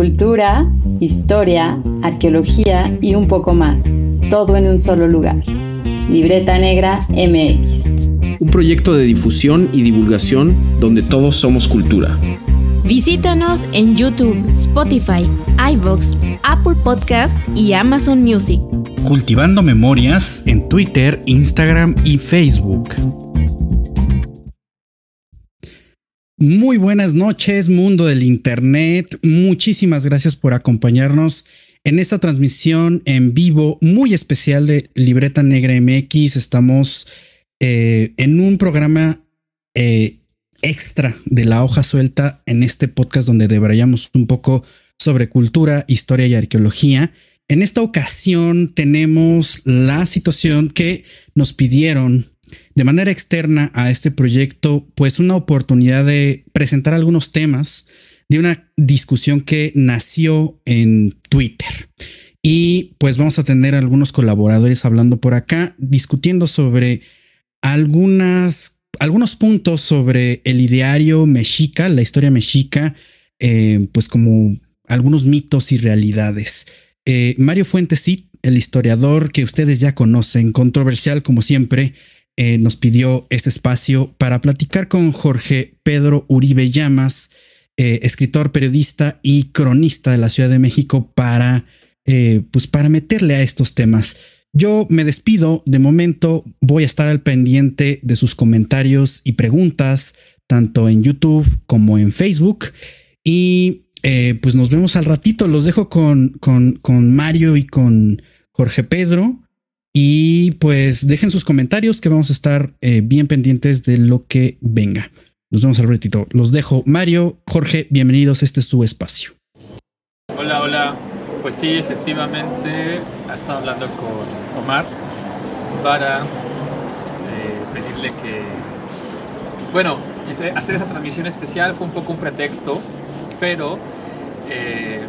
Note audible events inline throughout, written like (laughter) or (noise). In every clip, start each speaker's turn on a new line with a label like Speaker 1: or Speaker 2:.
Speaker 1: Cultura, historia, arqueología y un poco más. Todo en un solo lugar. Libreta Negra MX.
Speaker 2: Un proyecto de difusión y divulgación donde todos somos cultura.
Speaker 3: Visítanos en YouTube, Spotify, iVoox, Apple Podcast y Amazon Music.
Speaker 4: Cultivando Memorias en Twitter, Instagram y Facebook. Muy buenas noches, mundo del Internet. Muchísimas gracias por acompañarnos en esta transmisión en vivo muy especial de Libreta Negra MX. Estamos eh, en un programa eh, extra de la hoja suelta en este podcast donde debrayamos un poco sobre cultura, historia y arqueología. En esta ocasión tenemos la situación que nos pidieron de manera externa a este proyecto, pues una oportunidad de presentar algunos temas de una discusión que nació en Twitter. Y pues vamos a tener algunos colaboradores hablando por acá, discutiendo sobre algunas, algunos puntos sobre el ideario mexica, la historia mexica, eh, pues como algunos mitos y realidades. Eh, Mario Fuentes, el historiador que ustedes ya conocen, controversial como siempre, eh, nos pidió este espacio para platicar con Jorge Pedro Uribe Llamas, eh, escritor, periodista y cronista de la Ciudad de México, para, eh, pues para meterle a estos temas. Yo me despido, de momento voy a estar al pendiente de sus comentarios y preguntas, tanto en YouTube como en Facebook. Y pues nos vemos al ratito, los dejo con, con, con Mario y con Jorge Pedro. Y pues dejen sus comentarios que vamos a estar eh, bien pendientes de lo que venga. Nos vemos al ratito. Los dejo. Mario, Jorge, bienvenidos. Este es su espacio.
Speaker 5: Hola, hola. Pues sí, efectivamente, ha estado hablando con Omar para eh, pedirle que, bueno, hacer esa transmisión especial fue un poco un pretexto, pero eh,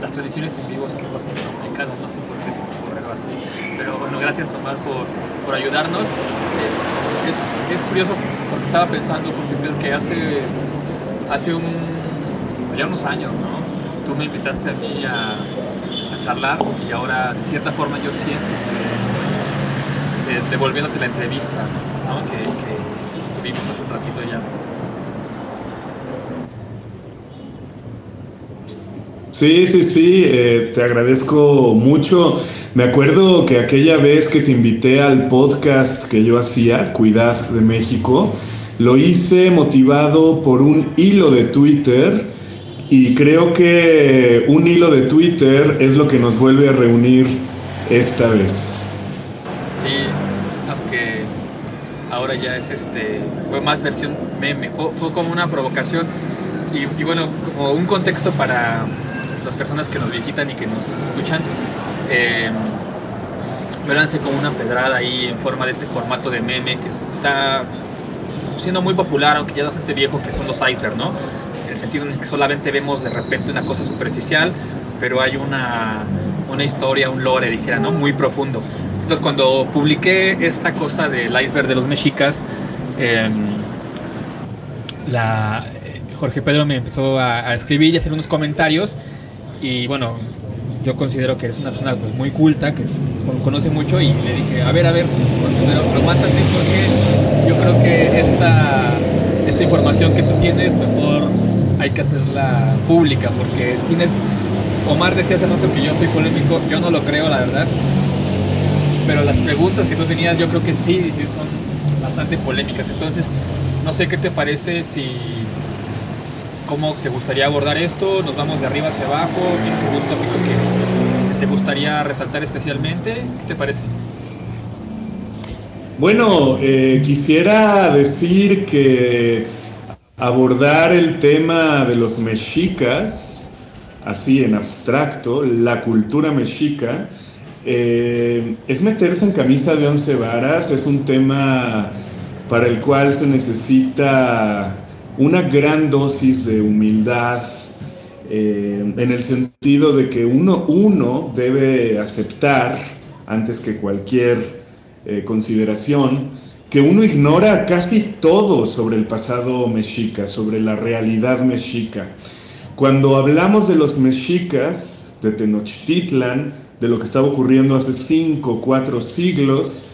Speaker 5: las transmisiones en vivo son bastante complicadas, no sé por qué se así pero bueno, gracias Omar por, por ayudarnos. Eh, es, curioso porque estaba pensando, porque creo que hace, hace ya unos años, ¿no? Tú me invitaste a mí a, charlar y ahora de cierta forma yo siento que, devolviéndote la entrevista ¿no? que, que hace un ratito ya.
Speaker 6: Sí, sí, sí, eh, te agradezco mucho. Me acuerdo que aquella vez que te invité al podcast que yo hacía, Cuidad de México, lo hice motivado por un hilo de Twitter y creo que un hilo de Twitter es lo que nos vuelve a reunir esta vez.
Speaker 5: Sí, aunque ahora ya es este, fue más versión meme, fue, como una provocación y bueno, como un contexto para las personas que nos visitan y que nos escuchan. Eh, yo lancé como una pedrada ahí en forma de este formato de meme que está siendo muy popular, aunque ya es bastante viejo, que son los cipher, ¿no? En el sentido en el que solamente vemos de repente una cosa superficial, pero hay una, una historia, un lore, dijera, ¿no? Muy profundo. Entonces cuando publiqué esta cosa del iceberg de los mexicas, em, la, eh, Jorge Pedro me empezó a, a, escribir y hacer unos comentarios y bueno, yo considero que es una persona pues, muy culta, que conoce mucho y le dije, a ver, a ver, pero, mátate porque yo creo que esta, esta información que tú tienes mejor hay que hacerla pública porque tienes, Omar decía hace rato que yo soy polémico, yo no lo creo la verdad, pero las preguntas que tú tenías yo creo que sí, sí son bastante polémicas, entonces no sé qué te parece si ¿Cómo te gustaría abordar esto? ¿Nos vamos de arriba hacia abajo? ¿Tienes algún tópico que te gustaría resaltar especialmente? ¿Qué te parece?
Speaker 6: Bueno, eh, quisiera decir que abordar el tema de los mexicas, así en abstracto, la cultura mexica, eh, es meterse en camisa de once varas, es un tema para el cual se necesita una gran dosis de humildad eh, en el sentido de que uno, uno debe aceptar, antes que cualquier eh, consideración, que uno ignora casi todo sobre el pasado mexica, sobre la realidad mexica. Cuando hablamos de los mexicas, de Tenochtitlan, de lo que estaba ocurriendo hace cinco, cuatro siglos,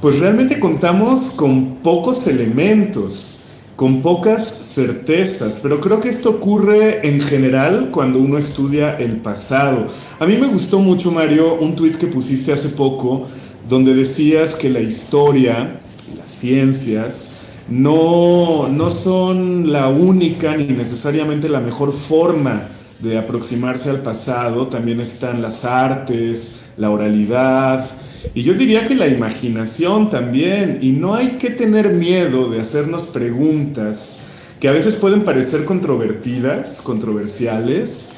Speaker 6: pues realmente contamos con pocos elementos, con pocas certezas, pero creo que esto ocurre en general cuando uno estudia el pasado. A mí me gustó mucho, Mario, un tuit que pusiste hace poco, donde decías que la historia, las ciencias, no, no son la única ni necesariamente la mejor forma de aproximarse al pasado, también están las artes, la oralidad, y yo diría que la imaginación también, y no hay que tener miedo de hacernos preguntas que a veces pueden parecer controvertidas, controversiales,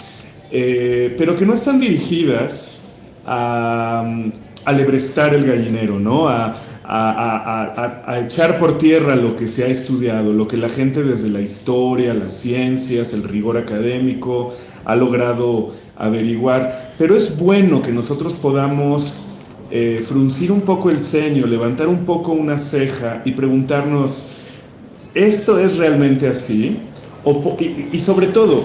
Speaker 6: eh, pero que no están dirigidas a, a lebrestar el gallinero, ¿no? A, a, echar por tierra lo que se ha estudiado, lo que la gente desde la historia, las ciencias, el rigor académico ha logrado averiguar. Pero es bueno que nosotros podamos eh, fruncir un poco el ceño, levantar un poco una ceja y preguntarnos, ¿esto es realmente así? y, sobre todo,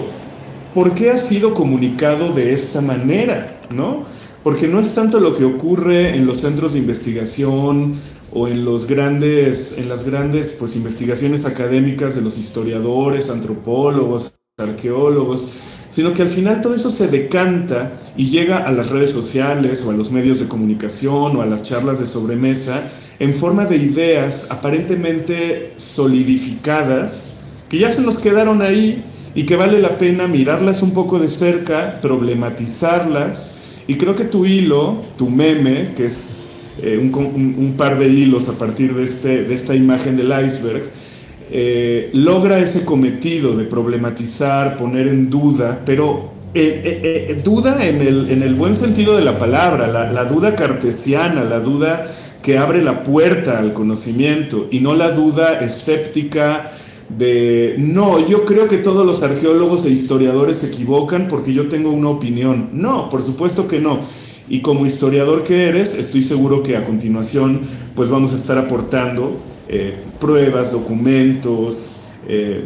Speaker 6: ¿por qué ha sido comunicado de esta manera? ¿no? Porque no es tanto lo que ocurre en los centros de investigación, o en los grandes, en las grandes pues, investigaciones académicas de los historiadores, antropólogos, arqueólogos, sino que al final todo eso se decanta y llega a las redes sociales o a los medios de comunicación o a las charlas de sobremesa en forma de ideas aparentemente solidificadas que ya se nos quedaron ahí y que vale la pena mirarlas un poco de cerca, problematizarlas. Y creo que tu hilo, tu meme, que es eh, un, par de hilos a partir de, este, de esta imagen del iceberg, eh, logra ese cometido de problematizar, poner en duda, pero eh, duda en el, en el, buen sentido de la palabra, la, la, duda cartesiana, la duda que abre la puerta al conocimiento y no la duda escéptica de, no, yo creo que todos los arqueólogos e historiadores se equivocan porque yo tengo una opinión. No, por supuesto que no. Y como historiador que eres, estoy seguro que a continuación pues vamos a estar aportando eh, pruebas, documentos, eh,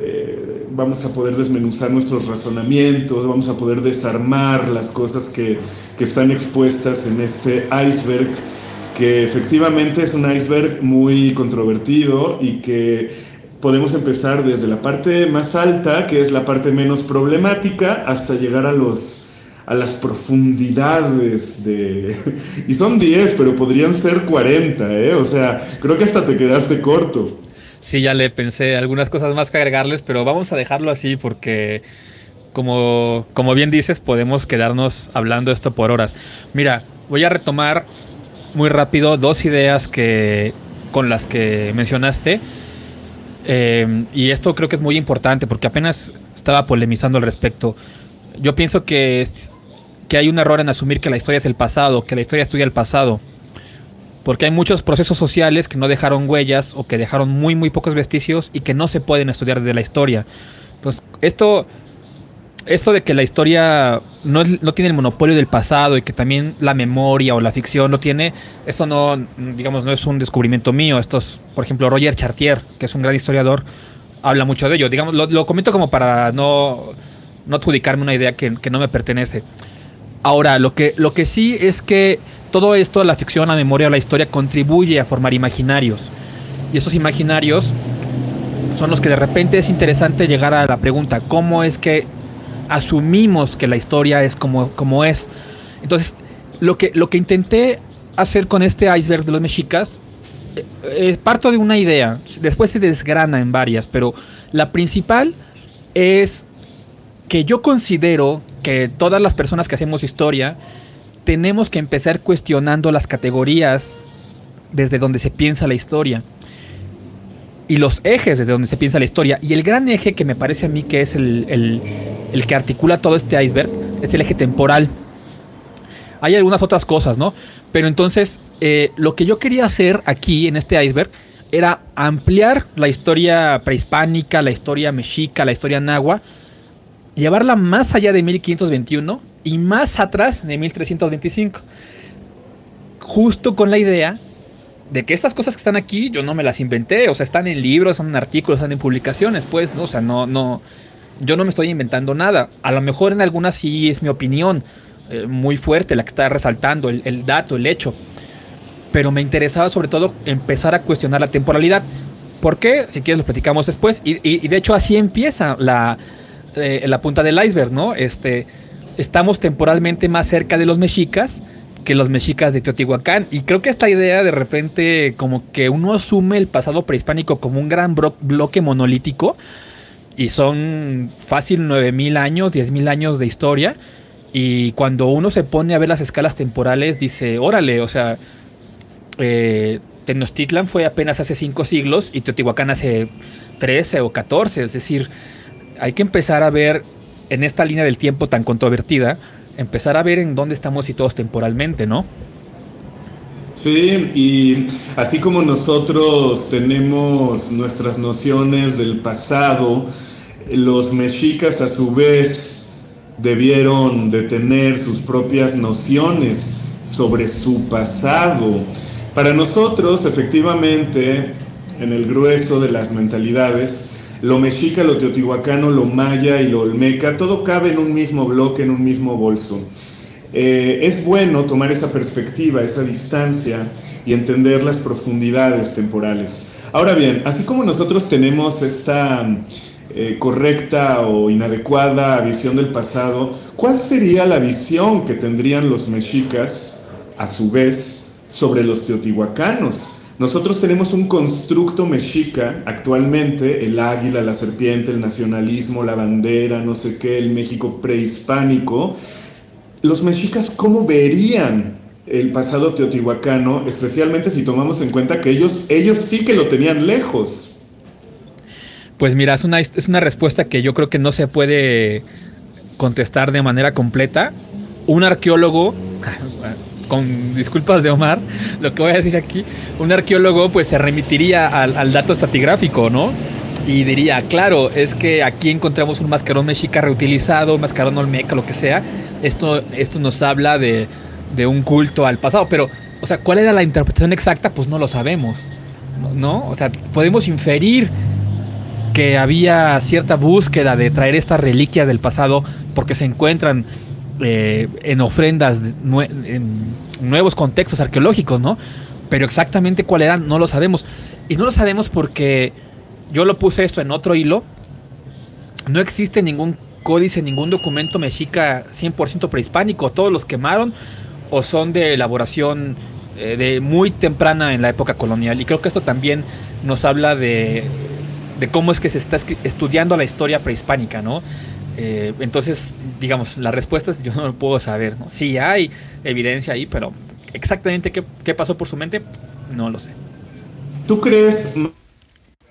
Speaker 6: eh, vamos a poder desmenuzar nuestros razonamientos, vamos a poder desarmar las cosas que, que están expuestas en este iceberg, que efectivamente es un iceberg muy controvertido y que podemos empezar desde la parte más alta, que es la parte menos problemática, hasta llegar a los a las profundidades de... Y son 10, pero podrían ser 40, ¿eh? O sea, creo que hasta te quedaste corto.
Speaker 5: Sí, ya le pensé algunas cosas más que agregarles, pero vamos a dejarlo así porque, como, como bien dices, podemos quedarnos hablando esto por horas. Mira, voy a retomar muy rápido dos ideas que, con las que mencionaste. Eh, y esto creo que es muy importante porque apenas estaba polemizando al respecto. Yo pienso que que hay un error en asumir que la historia es el pasado, que la historia estudia el pasado. Porque hay muchos procesos sociales que no dejaron huellas o que dejaron muy, muy pocos vestigios y que no se pueden estudiar desde la historia. Entonces, esto, esto de que la historia no, no, tiene el monopolio del pasado y que también la memoria o la ficción no tiene, eso no, digamos, no es un descubrimiento mío. Esto es, por ejemplo, Roger Chartier, que es un gran historiador, habla mucho de ello. Digamos, lo, comento como para no, no adjudicarme una idea que no me pertenece. Ahora, lo que, lo que sí es que todo esto, la ficción, la memoria, la historia, contribuye a formar imaginarios. Y esos imaginarios son los que de repente es interesante llegar a la pregunta, ¿cómo es que asumimos que la historia es como, como es? Entonces, lo que, lo que intenté hacer con este iceberg de los mexicas, eh, eh, parto de una idea, después se desgrana en varias, pero la principal es que yo considero que todas las personas que hacemos historia tenemos que empezar cuestionando las categorías desde donde se piensa la historia y los ejes desde donde se piensa la historia. Y el gran eje que me parece a mí que es el, que articula todo este iceberg es el eje temporal. Hay algunas otras cosas, ¿no? Pero entonces, eh, lo que yo quería hacer aquí en este iceberg era ampliar la historia prehispánica, la historia mexica, la historia nahua, llevarla más allá de 1521 y más atrás de 1325. Justo con la idea de que estas cosas que están aquí yo no me las inventé, o sea, están en libros, están en artículos, están en publicaciones, pues, ¿no? O sea, no, no, yo no me estoy inventando nada. A lo mejor en algunas sí es mi opinión eh, muy fuerte la que está resaltando, el, dato, el hecho. Pero me interesaba sobre todo empezar a cuestionar la temporalidad. ¿Por qué? Si quieres lo platicamos después. Y, de hecho así empieza la, eh, la punta del iceberg, ¿no? Este, estamos temporalmente más cerca de los mexicas que los mexicas de Teotihuacán. Y creo que esta idea de repente como que uno asume el pasado prehispánico como un gran bloque monolítico y son fácil 9.000 años, 10.000 años de historia. Y cuando uno se pone a ver las escalas temporales, dice, órale, o sea, eh, Tenochtitlan fue apenas hace 5 siglos y Teotihuacán hace 13 o 14. Es decir, hay que empezar a ver en esta línea del tiempo tan controvertida, empezar a ver en dónde estamos situados temporalmente, ¿no?
Speaker 6: Sí, y así como nosotros tenemos nuestras nociones del pasado, los mexicas a su vez debieron de tener sus propias nociones sobre su pasado. Para nosotros, efectivamente, en el grueso de las mentalidades, lo mexica, lo teotihuacano, lo maya y lo olmeca, todo cabe en un mismo bloque, en un mismo bolso. Eh, es bueno tomar esa perspectiva, esa distancia y entender las profundidades temporales. Ahora bien, así como nosotros tenemos esta eh, correcta o inadecuada visión del pasado, ¿cuál sería la visión que tendrían los mexicas, a su vez, sobre los teotihuacanos? Nosotros tenemos un constructo mexica actualmente, el águila, la serpiente, el nacionalismo, la bandera, no sé qué, el México prehispánico. Los mexicas, ¿cómo verían el pasado teotihuacano, especialmente si tomamos en cuenta que ellos, ellos sí que lo tenían lejos?
Speaker 5: Pues mira, es una, es una respuesta que yo creo que no se puede contestar de manera completa. Un arqueólogo, (laughs) con disculpas de Omar, lo que voy a decir aquí, un arqueólogo pues se remitiría al, dato estratigráfico, ¿no? Y diría, claro, es que aquí encontramos un mascarón mexica reutilizado, un mascarón olmeca, lo que sea. Esto, esto nos habla de, de un culto al pasado, pero, o sea, ¿cuál era la interpretación exacta? Pues no lo sabemos, ¿no? O sea, podemos inferir que había cierta búsqueda de traer estas reliquias del pasado porque se encuentran eh, en ofrendas, en nuevos contextos arqueológicos, ¿no? Pero exactamente cuál eran no lo sabemos. Y no lo sabemos porque yo lo puse esto en otro hilo. No existe ningún códice, ningún documento mexica 100% prehispánico. Todos los quemaron o son de elaboración eh, de muy temprana en la época colonial. Y creo que esto también nos habla de de cómo es que se está estudiando la historia prehispánica, ¿no? Eh, entonces, digamos, las respuestas yo no lo puedo saber, ¿no? Sí hay evidencia ahí, pero exactamente qué, pasó por su mente, no lo sé.
Speaker 6: ¿Tú crees,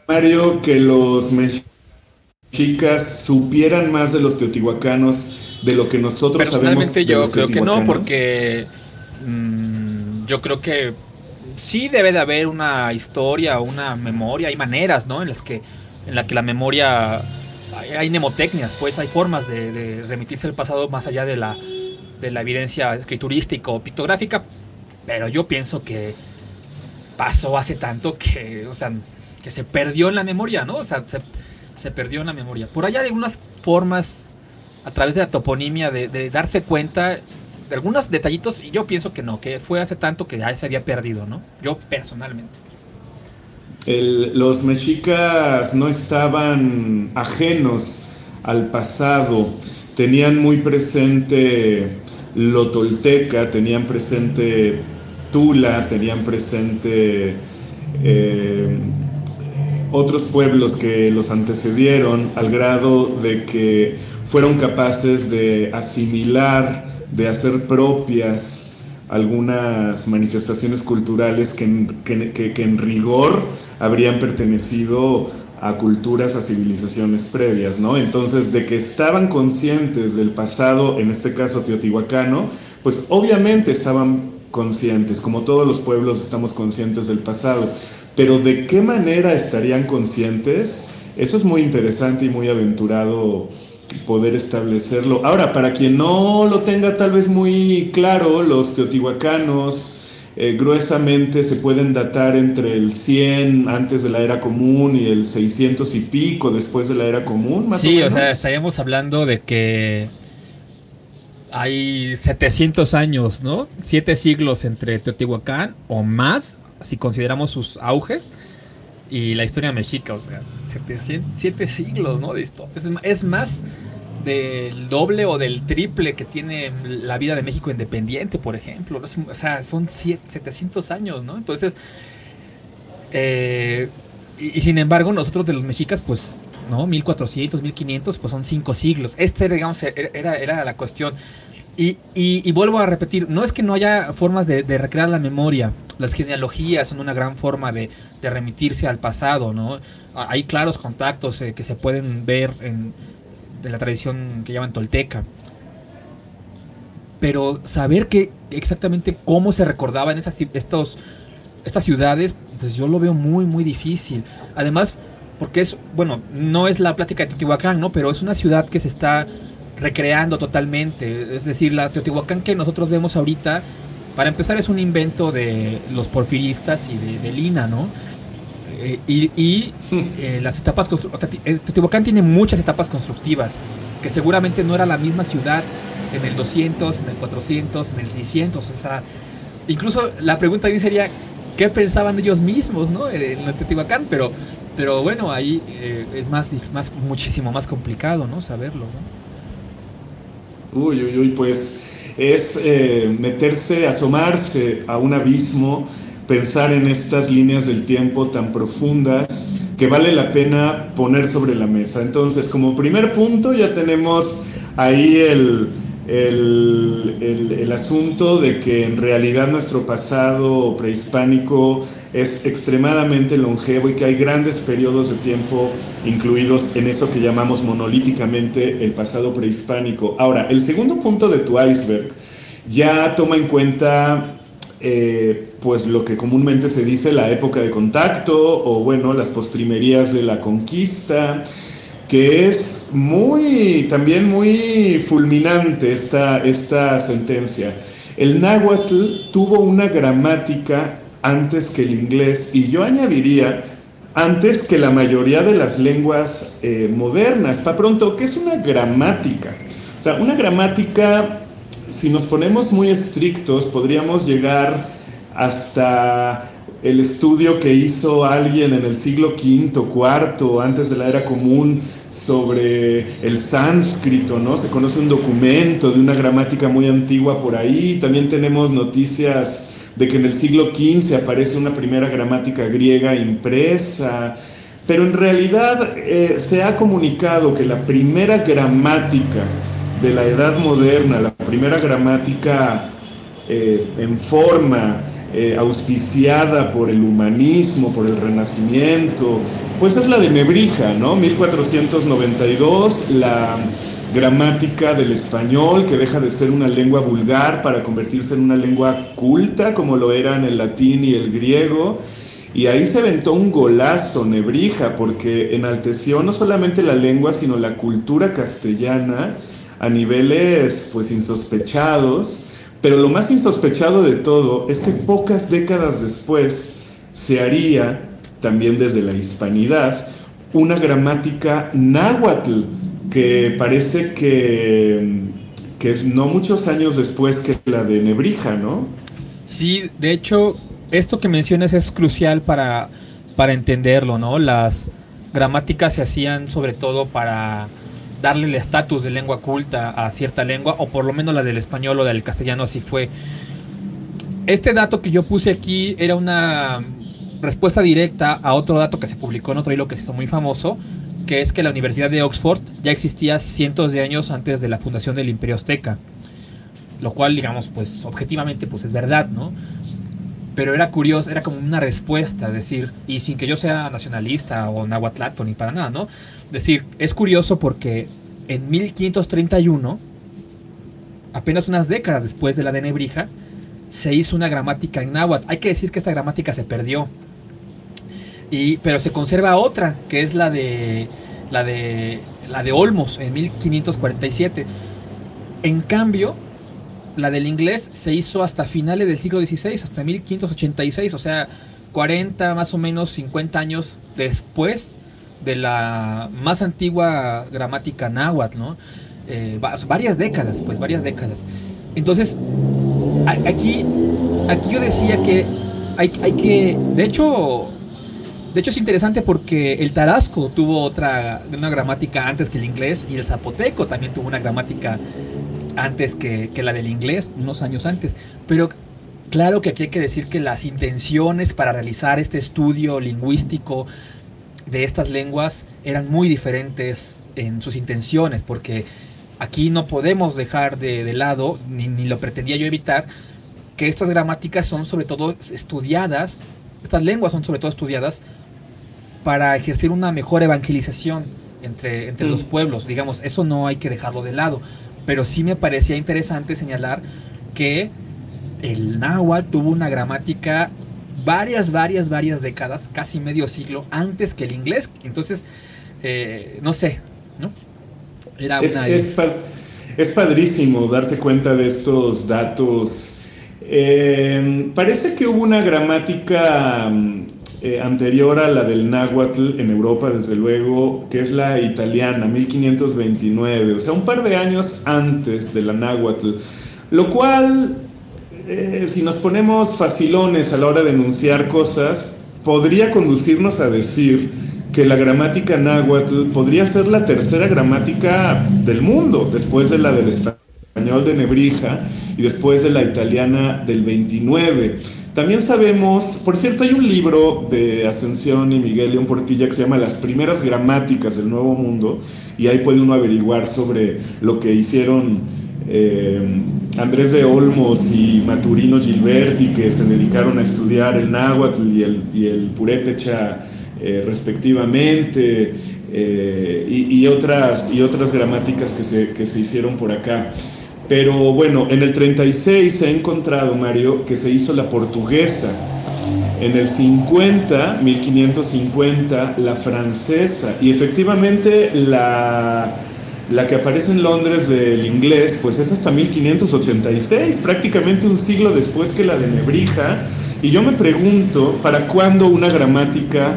Speaker 6: Mario, que los mexicas supieran más de los teotihuacanos de lo que nosotros sabemos de
Speaker 5: yo creo que no, porque mm, yo creo que sí debe de haber una historia, una memoria, hay maneras, ¿no? En las que, en la que la memoria, hay, mnemotecnias, pues hay formas de, remitirse al pasado más allá de la, de la evidencia escriturística o pictográfica, pero yo pienso que pasó hace tanto que, o sea, que se perdió en la memoria, ¿no? O sea, se, perdió en la memoria. Por allá hay algunas formas a través de la toponimia de, de darse cuenta de algunos detallitos y yo pienso que no, que fue hace tanto que ya se había perdido, ¿no? Yo personalmente.
Speaker 6: Los mexicas no estaban ajenos al pasado, tenían muy presente lo tolteca, tenían presente Tula, tenían presente eh, otros pueblos que los antecedieron al grado de que fueron capaces de asimilar de hacer propias algunas manifestaciones culturales que en, rigor habrían pertenecido a culturas, a civilizaciones previas, ¿no? Entonces, de que estaban conscientes del pasado, en este caso teotihuacano, pues obviamente estaban conscientes, como todos los pueblos estamos conscientes del pasado, pero de qué manera estarían conscientes, eso es muy interesante y muy aventurado poder establecerlo. Ahora, para quien no lo tenga tal vez muy claro, los teotihuacanos eh, gruesamente se pueden datar entre el 100 antes de la era común y el 600 y pico después de la era común, más
Speaker 5: sí,
Speaker 6: o menos.
Speaker 5: o sea, estaríamos hablando de que hay 700 años, ¿no? Siete siglos entre Teotihuacán o más, si consideramos sus auges, y la historia mexica, o sea, 700, siete siglos, ¿no? De esto. Es, más del doble o del triple que tiene la vida de México independiente, por ejemplo. O sea, son 700 años, ¿no? Entonces, eh, y, y, sin embargo, nosotros de los mexicas, pues, ¿no? 1400, 1500, pues son cinco siglos. Este, digamos, era, era la cuestión. Y, y, y, vuelvo a repetir, no es que no haya formas de, recrear la memoria. Las genealogías son una gran forma de, de remitirse al pasado, ¿no? Hay claros contactos eh, que se pueden ver en, de la tradición que llaman tolteca. Pero saber que exactamente cómo se recordaban esas, estos, estas ciudades, pues yo lo veo muy, muy difícil. Además, porque es, bueno, no es la plática de Teotihuacán, ¿no? Pero es una ciudad que se está recreando totalmente. Es decir, la Teotihuacán que nosotros vemos ahorita, para empezar, es un invento de los porfiristas y de, de Lina, ¿no? Eh, y, y (laughs) eh, las etapas Teotihuacán tiene muchas etapas constructivas que seguramente no era la misma ciudad en el 200, en el 400, en el 600. O sea, incluso la pregunta ahí sería qué pensaban ellos mismos, ¿no? En el Teotihuacán, pero, pero bueno, ahí eh, es más, más, muchísimo más complicado, ¿no? Saberlo,
Speaker 6: ¿no? Uy, uy, uy, pues es eh, meterse, asomarse a un abismo pensar en estas líneas del tiempo tan profundas que vale la pena poner sobre la mesa. Entonces, como primer punto ya tenemos ahí el, el, el, asunto de que en realidad nuestro pasado prehispánico es extremadamente longevo y que hay grandes periodos de tiempo incluidos en eso que llamamos monolíticamente el pasado prehispánico. Ahora, el segundo punto de tu iceberg ya toma en cuenta eh, pues lo que comúnmente se dice la época de contacto o bueno, las postrimerías de la conquista, que es muy, también muy fulminante esta, esta sentencia. El náhuatl tuvo una gramática antes que el inglés y yo añadiría antes que la mayoría de las lenguas eh, modernas. Para pronto, ¿qué es una gramática? O sea, una gramática si nos ponemos muy estrictos, podríamos llegar hasta el estudio que hizo alguien en el siglo V, IV, antes de la era común, sobre el sánscrito, ¿no? Se conoce un documento de una gramática muy antigua por ahí. También tenemos noticias de que en el siglo XV aparece una primera gramática griega impresa. Pero en realidad eh, se ha comunicado que la primera gramática de la edad moderna, la primera gramática eh, en forma, eh, auspiciada por el humanismo, por el renacimiento, pues es la de Nebrija, ¿no? 1492, la gramática del español que deja de ser una lengua vulgar para convertirse en una lengua culta como lo eran el latín y el griego. Y ahí se aventó un golazo Nebrija porque enalteció no solamente la lengua, sino la cultura castellana a niveles pues insospechados, pero lo más insospechado de todo es que pocas décadas después se haría, también desde la hispanidad, una gramática náhuatl que parece que, que es no muchos años después que la de Nebrija, ¿no?
Speaker 5: Sí, de hecho, esto que mencionas es crucial para, para entenderlo, ¿no? Las gramáticas se hacían sobre todo para darle el estatus de lengua culta a cierta lengua, o por lo menos la del español o del castellano así fue. Este dato que yo puse aquí era una respuesta directa a otro dato que se publicó en otro hilo que se hizo muy famoso, que es que la Universidad de Oxford ya existía cientos de años antes de la fundación del Imperio Azteca. Lo cual, digamos, pues objetivamente pues es verdad, ¿no? Pero era curioso, era como una respuesta, decir, y sin que yo sea nacionalista o nahuatlato ni para nada, ¿no? decir, es curioso porque en 1531, apenas unas décadas después de la de Nebrija, se hizo una gramática en náhuatl. Hay que decir que esta gramática se perdió. Y, pero se conserva otra, que es la de la de la de Olmos en 1547. En cambio, la del inglés se hizo hasta finales del siglo XVI, hasta 1586, o sea, 40 más o menos 50 años después de la más antigua gramática náhuatl, ¿no? Eh, varias décadas, pues varias décadas. Entonces, aquí, aquí yo decía que hay, hay que, de hecho, de hecho es interesante porque el tarasco tuvo otra, una gramática antes que el inglés y el zapoteco también tuvo una gramática antes que, que la del inglés, unos años antes. Pero claro que aquí hay que decir que las intenciones para realizar este estudio lingüístico de estas lenguas eran muy diferentes en sus intenciones, porque aquí no podemos dejar de, lado, ni, lo pretendía yo evitar, que estas gramáticas son sobre todo estudiadas, estas lenguas son sobre todo estudiadas para ejercer una mejor evangelización entre, entre los mm. pueblos. Digamos, eso no hay que dejarlo de lado. Pero sí me parecía interesante señalar que el náhuatl tuvo una gramática varias, varias, varias décadas, casi medio siglo antes que el inglés. Entonces, eh, no sé, ¿no?
Speaker 6: Era una... Es, es, padrísimo darse cuenta de estos datos. Eh, parece que hubo una gramática mm, eh, anterior a la del náhuatl en Europa, desde luego, que es la italiana, 1529, o sea, un par de años antes de la náhuatl, lo cual eh, si nos ponemos facilones a la hora de enunciar cosas, podría conducirnos a decir que la gramática náhuatl podría ser la tercera gramática del mundo, después de la del español de Nebrija y después de la italiana del 29. También sabemos, por cierto, hay un libro de Ascensión y Miguel León Portilla que se llama Las primeras gramáticas del Nuevo Mundo, y ahí puede uno averiguar sobre lo que hicieron eh, Andrés de Olmos y Maturino Gilberti, que se dedicaron a estudiar el náhuatl y el, y purépecha eh, respectivamente, eh, y, otras, y otras gramáticas que se, que se hicieron por acá. Pero bueno, en el 36 se ha encontrado, Mario, que se hizo la portuguesa. En el 50, 1550, la francesa. Y efectivamente la la que aparece en Londres del inglés, pues es hasta 1586, prácticamente un siglo después que la de Nebrija. Y yo me pregunto, ¿para cuándo una gramática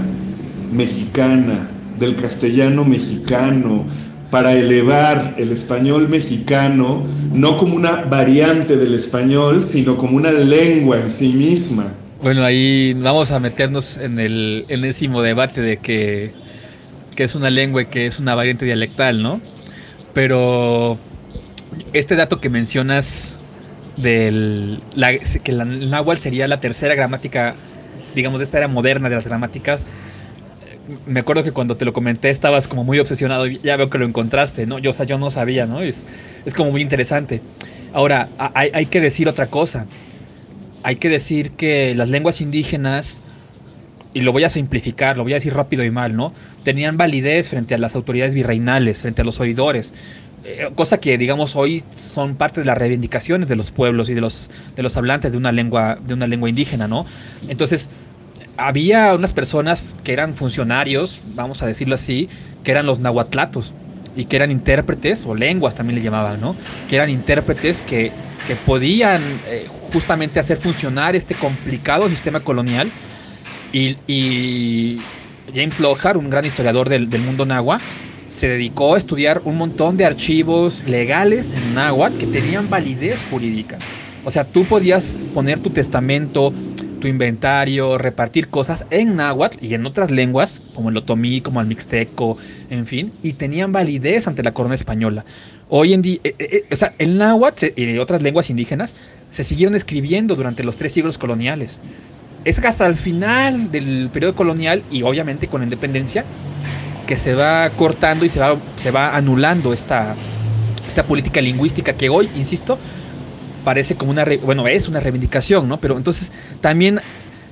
Speaker 6: mexicana, del castellano mexicano, para elevar el español mexicano, no como una variante del español, sino como una lengua en sí misma?
Speaker 5: Bueno, ahí vamos a meternos en el enésimo debate de que, que es una lengua y que es una variante dialectal, ¿no? Pero este dato que mencionas del que la, el náhuatl sería la tercera gramática, digamos, de esta era moderna de las gramáticas. Me acuerdo que cuando te lo comenté estabas como muy obsesionado, ya veo que lo encontraste, ¿no? Yo, o sea, yo no sabía, ¿no? Es, es como muy interesante. Ahora, hay, hay que decir otra cosa. Hay que decir que las lenguas indígenas y lo voy a simplificar, lo voy a decir rápido y mal, ¿no? Tenían validez frente a las autoridades virreinales, frente a los oidores, eh, cosa que digamos hoy son parte de las reivindicaciones de los pueblos y de los, de los hablantes de una lengua, de una lengua indígena, ¿no? Entonces, había unas personas que eran funcionarios, vamos a decirlo así, que eran los nahuatlatos y que eran intérpretes, o lenguas también le llamaban, ¿no? Que eran intérpretes que, que podían eh, justamente hacer funcionar este complicado sistema colonial y, James Lohar, un gran historiador del, mundo náhuatl, se dedicó a estudiar un montón de archivos legales en náhuatl que tenían validez jurídica. O sea, tú podías poner tu testamento, tu inventario, repartir cosas en náhuatl y en otras lenguas, como el otomí, como el mixteco, en fin, y tenían validez ante la corona española. Hoy en día, eh, eh, eh, o sea, el náhuatl y otras lenguas indígenas se siguieron escribiendo durante los tres siglos coloniales es hasta el final del periodo colonial y obviamente con la independencia que se va cortando y se va, se va anulando esta, esta política lingüística que hoy, insisto, parece como una, bueno, es una reivindicación, ¿no? Pero entonces también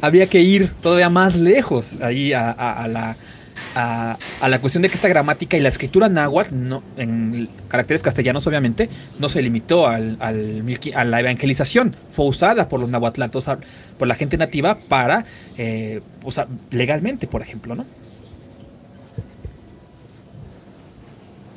Speaker 5: habría que ir todavía más lejos ahí a la a, la cuestión de que esta gramática y la escritura náhuatl, no, en caracteres castellanos obviamente, no se limitó al, a la evangelización, fue usada por los nahuatlatos, por la gente nativa para, eh, legalmente, por ejemplo, ¿no?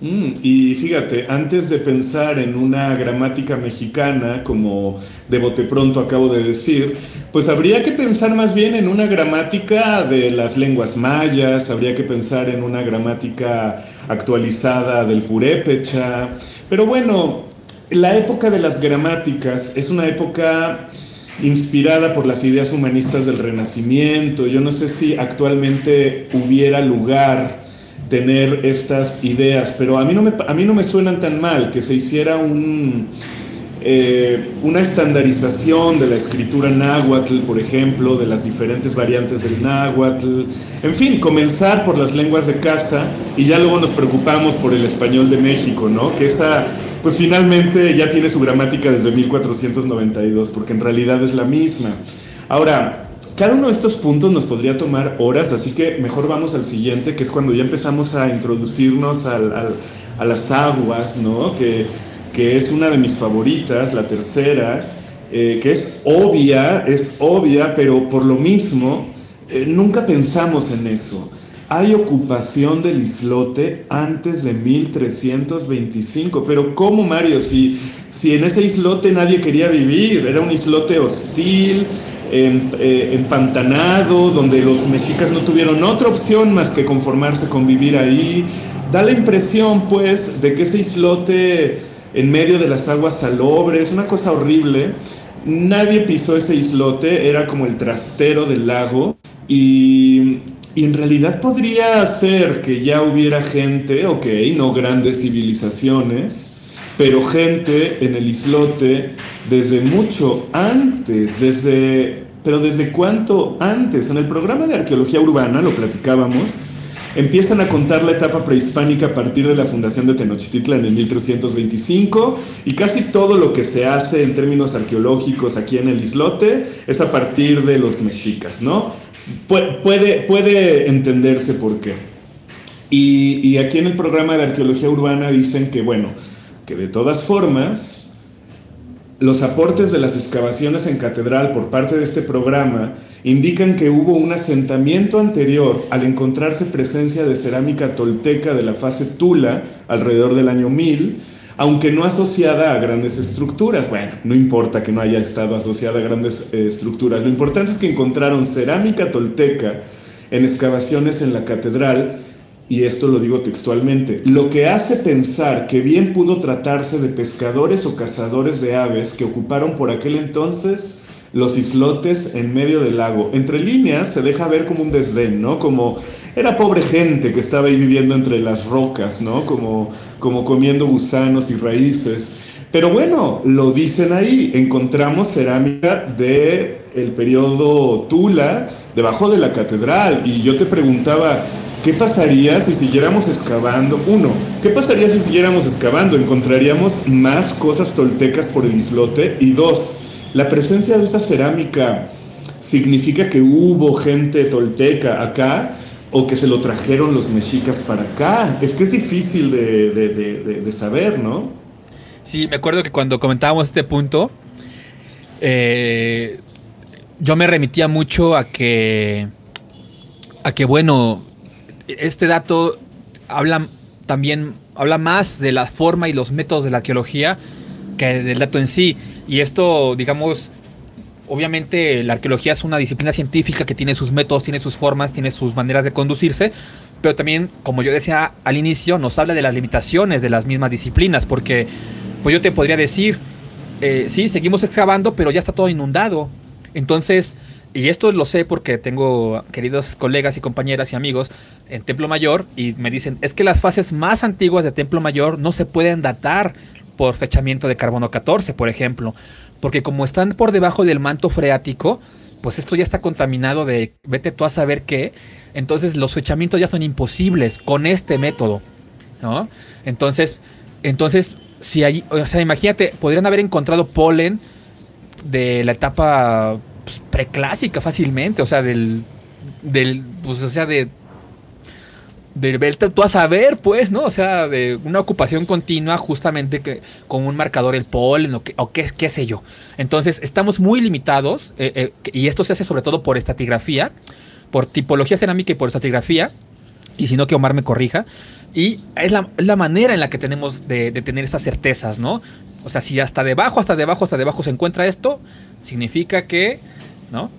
Speaker 6: Mm, y fíjate, antes de pensar en una gramática mexicana, como de bote pronto acabo de decir, pues habría que pensar más bien en una gramática de las lenguas mayas, habría que pensar en una gramática actualizada del purépecha. Pero bueno, la época de las gramáticas es una época inspirada por las ideas humanistas del Renacimiento. Yo no sé si actualmente hubiera lugar tener estas ideas, pero a mí no me, a mí no me suenan tan mal que se hiciera un, eh, una estandarización de la escritura náhuatl, por ejemplo, de las diferentes variantes del náhuatl, en fin, comenzar por las lenguas de casa y ya luego nos preocupamos por el español de México, ¿no? Que esa, pues finalmente ya tiene su gramática desde 1492, porque en realidad es la misma. Ahora, cada uno de estos puntos nos podría tomar horas, así que mejor vamos al siguiente, que es cuando ya empezamos a introducirnos a las aguas, ¿no? Que, es una de mis favoritas, la tercera, eh, que es obvia, es obvia, pero por lo mismo eh, nunca pensamos en eso. Hay ocupación del islote antes de 1325, pero ¿cómo Mario? Si, si en ese islote nadie quería vivir, era un islote hostil, empantanado, donde los mexicas no tuvieron otra opción más que conformarse con vivir ahí. Da la impresión, pues, de que ese islote en medio de las aguas salobres, una cosa horrible. Nadie pisó ese islote, era como el trastero del lago y, y en realidad podría ser que ya hubiera gente, ok, no grandes civilizaciones, pero gente en el islote desde mucho antes, desde, pero desde cuánto antes. En el programa de arqueología urbana, lo platicábamos, empiezan a contar la etapa prehispánica a partir de la fundación de Tenochtitlan en 1325 y casi todo lo que se hace en términos arqueológicos aquí en el islote es a partir de los mexicas, ¿no? puede, puede entenderse por qué. Y, y aquí en el programa de arqueología urbana dicen que, bueno, que de todas formas, los aportes de las excavaciones en catedral por parte de este programa indican que hubo un asentamiento anterior al encontrarse presencia de cerámica tolteca de la fase Tula alrededor del año 1000, aunque no asociada a grandes estructuras. Bueno, no importa que no haya estado asociada a grandes eh, estructuras, lo importante es que encontraron cerámica tolteca en excavaciones en la catedral y esto lo digo textualmente, lo que hace pensar que bien pudo tratarse de pescadores o cazadores de aves que ocuparon por aquel entonces los islotes en medio del lago. Entre líneas se deja ver como un desdén, ¿no? Como era pobre gente que estaba ahí viviendo entre las rocas, ¿no? Como, como comiendo gusanos y raíces. Pero bueno, lo dicen ahí, encontramos cerámica de el periodo Tula debajo de la catedral y yo te preguntaba, ¿Qué pasaría si siguiéramos excavando? Uno, ¿qué pasaría si siguiéramos excavando? ¿Encontraríamos más cosas toltecas por el islote? Y dos, la presencia de esta cerámica significa que hubo gente tolteca acá o que se lo trajeron los mexicas para acá. Es que es difícil de, saber, ¿no?
Speaker 5: Sí, me acuerdo que cuando comentábamos este punto, eh, yo me remitía mucho a que, a que bueno, este dato habla también habla más de la forma y los métodos de la arqueología que del dato en sí. Y esto, digamos, obviamente la arqueología es una disciplina científica que tiene sus métodos, tiene sus formas, tiene sus maneras de conducirse, pero también, como yo decía al inicio, nos habla de las limitaciones de las mismas disciplinas, porque pues yo te podría decir, eh, sí, seguimos excavando, pero ya está todo inundado. Entonces, y esto lo sé porque tengo queridos colegas y compañeras y amigos en Templo Mayor y me dicen, es que las fases más antiguas de Templo Mayor no se pueden datar por fechamiento de carbono 14, por ejemplo, porque como están por debajo del manto freático, pues esto ya está contaminado de vete tú a saber qué, entonces los fechamientos ya son imposibles con este método, ¿no? Entonces, entonces si hay, o sea, imagínate, podrían haber encontrado polen de la etapa pues, preclásica fácilmente, o sea, del, del, pues, o sea, de, de verte tú a saber, pues, ¿no? O sea, de una ocupación continua justamente que, con un marcador el polen o, o qué, qué sé yo. Entonces, estamos muy limitados eh, eh, y esto se hace sobre todo por estratigrafía, por tipología cerámica y por estratigrafía. y si no que Omar me corrija. Y es la, la manera en la que tenemos de, de tener esas certezas, ¿no? O sea, si hasta debajo, hasta debajo, hasta debajo se encuentra esto, significa que, ¿no?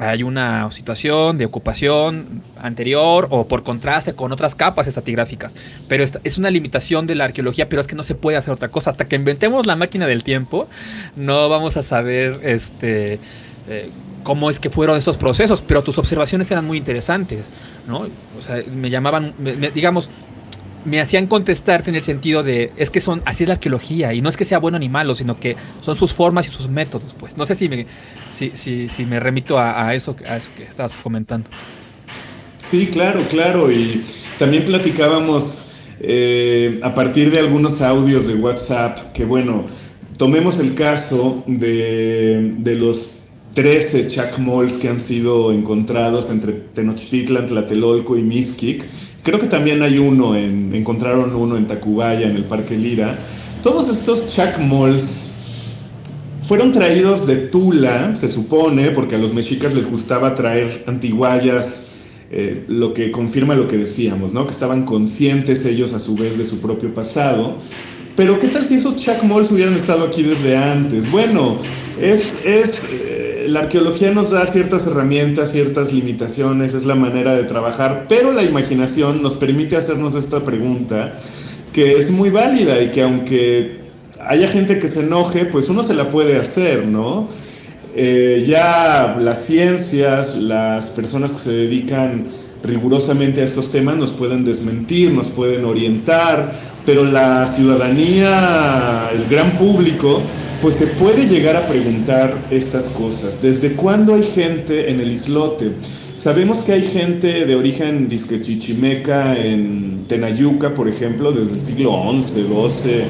Speaker 5: Hay una situación de ocupación anterior o por contraste con otras capas estratigráficas. Pero es una limitación de la arqueología, pero es que no se puede hacer otra cosa. Hasta que inventemos la máquina del tiempo, no vamos a saber este, eh, cómo es que fueron esos procesos. Pero tus observaciones eran muy interesantes, ¿no? O sea, me llamaban, me- me- digamos, me hacían contestarte en el sentido de es que son así es la arqueología y no es que sea bueno ni malo sino que son sus formas y sus métodos pues no sé si me si, si, si me remito a, a eso a eso que estabas comentando
Speaker 6: Sí, claro, claro. Y también platicábamos eh, a partir de algunos audios de WhatsApp que, bueno, tomemos el caso de, de los 13 chacmols que han sido encontrados entre Tenochtitlan, Tlatelolco y Mixquic. Creo que también hay uno, en, encontraron uno en Tacubaya, en el Parque Lira. Todos estos chacmols fueron traídos de Tula, se supone, porque a los mexicas les gustaba traer antiguayas, eh, lo que confirma lo que decíamos, ¿no? Que estaban conscientes ellos a su vez de su propio pasado. Pero ¿qué tal si esos chacmols hubieran estado aquí desde antes? Bueno, es, es eh, la arqueología nos da ciertas herramientas, ciertas limitaciones, es la manera de trabajar, pero la imaginación nos permite hacernos esta pregunta que es muy válida y que aunque haya gente que se enoje, pues uno se la puede hacer, ¿no? Eh, ya las ciencias, las personas que se dedican rigurosamente a estos temas nos pueden desmentir, nos pueden orientar, pero la ciudadanía, el gran público, pues se puede llegar a preguntar estas cosas. ¿Desde cuándo hay gente en el islote? Sabemos que hay gente de origen disque chichimeca en Tenayuca, por ejemplo, desde el siglo XI, XII,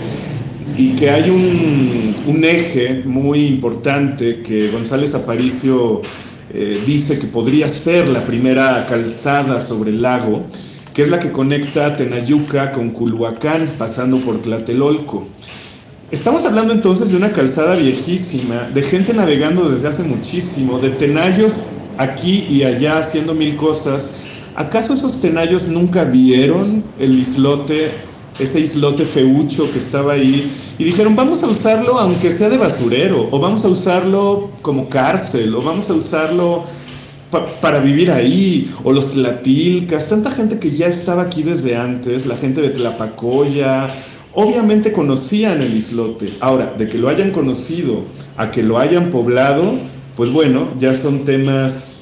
Speaker 6: y que hay un, eje muy importante que González Aparicio eh, dice que podría ser la primera calzada sobre el lago, que es la que conecta Tenayuca con Culhuacán, pasando por Tlatelolco. Estamos hablando entonces de una calzada viejísima, de gente navegando desde hace muchísimo, de tenayos aquí y allá haciendo mil cosas. ¿Acaso esos tenayos nunca vieron el islote, ese islote feucho que estaba ahí? Y dijeron, vamos a usarlo aunque sea de basurero, o vamos a usarlo como cárcel, o vamos a usarlo pa- para vivir ahí, o los tlatilcas, tanta gente que ya estaba aquí desde antes, la gente de Tlapacoya, obviamente conocían el islote. Ahora, de que lo hayan conocido a que lo hayan poblado, pues bueno, ya son temas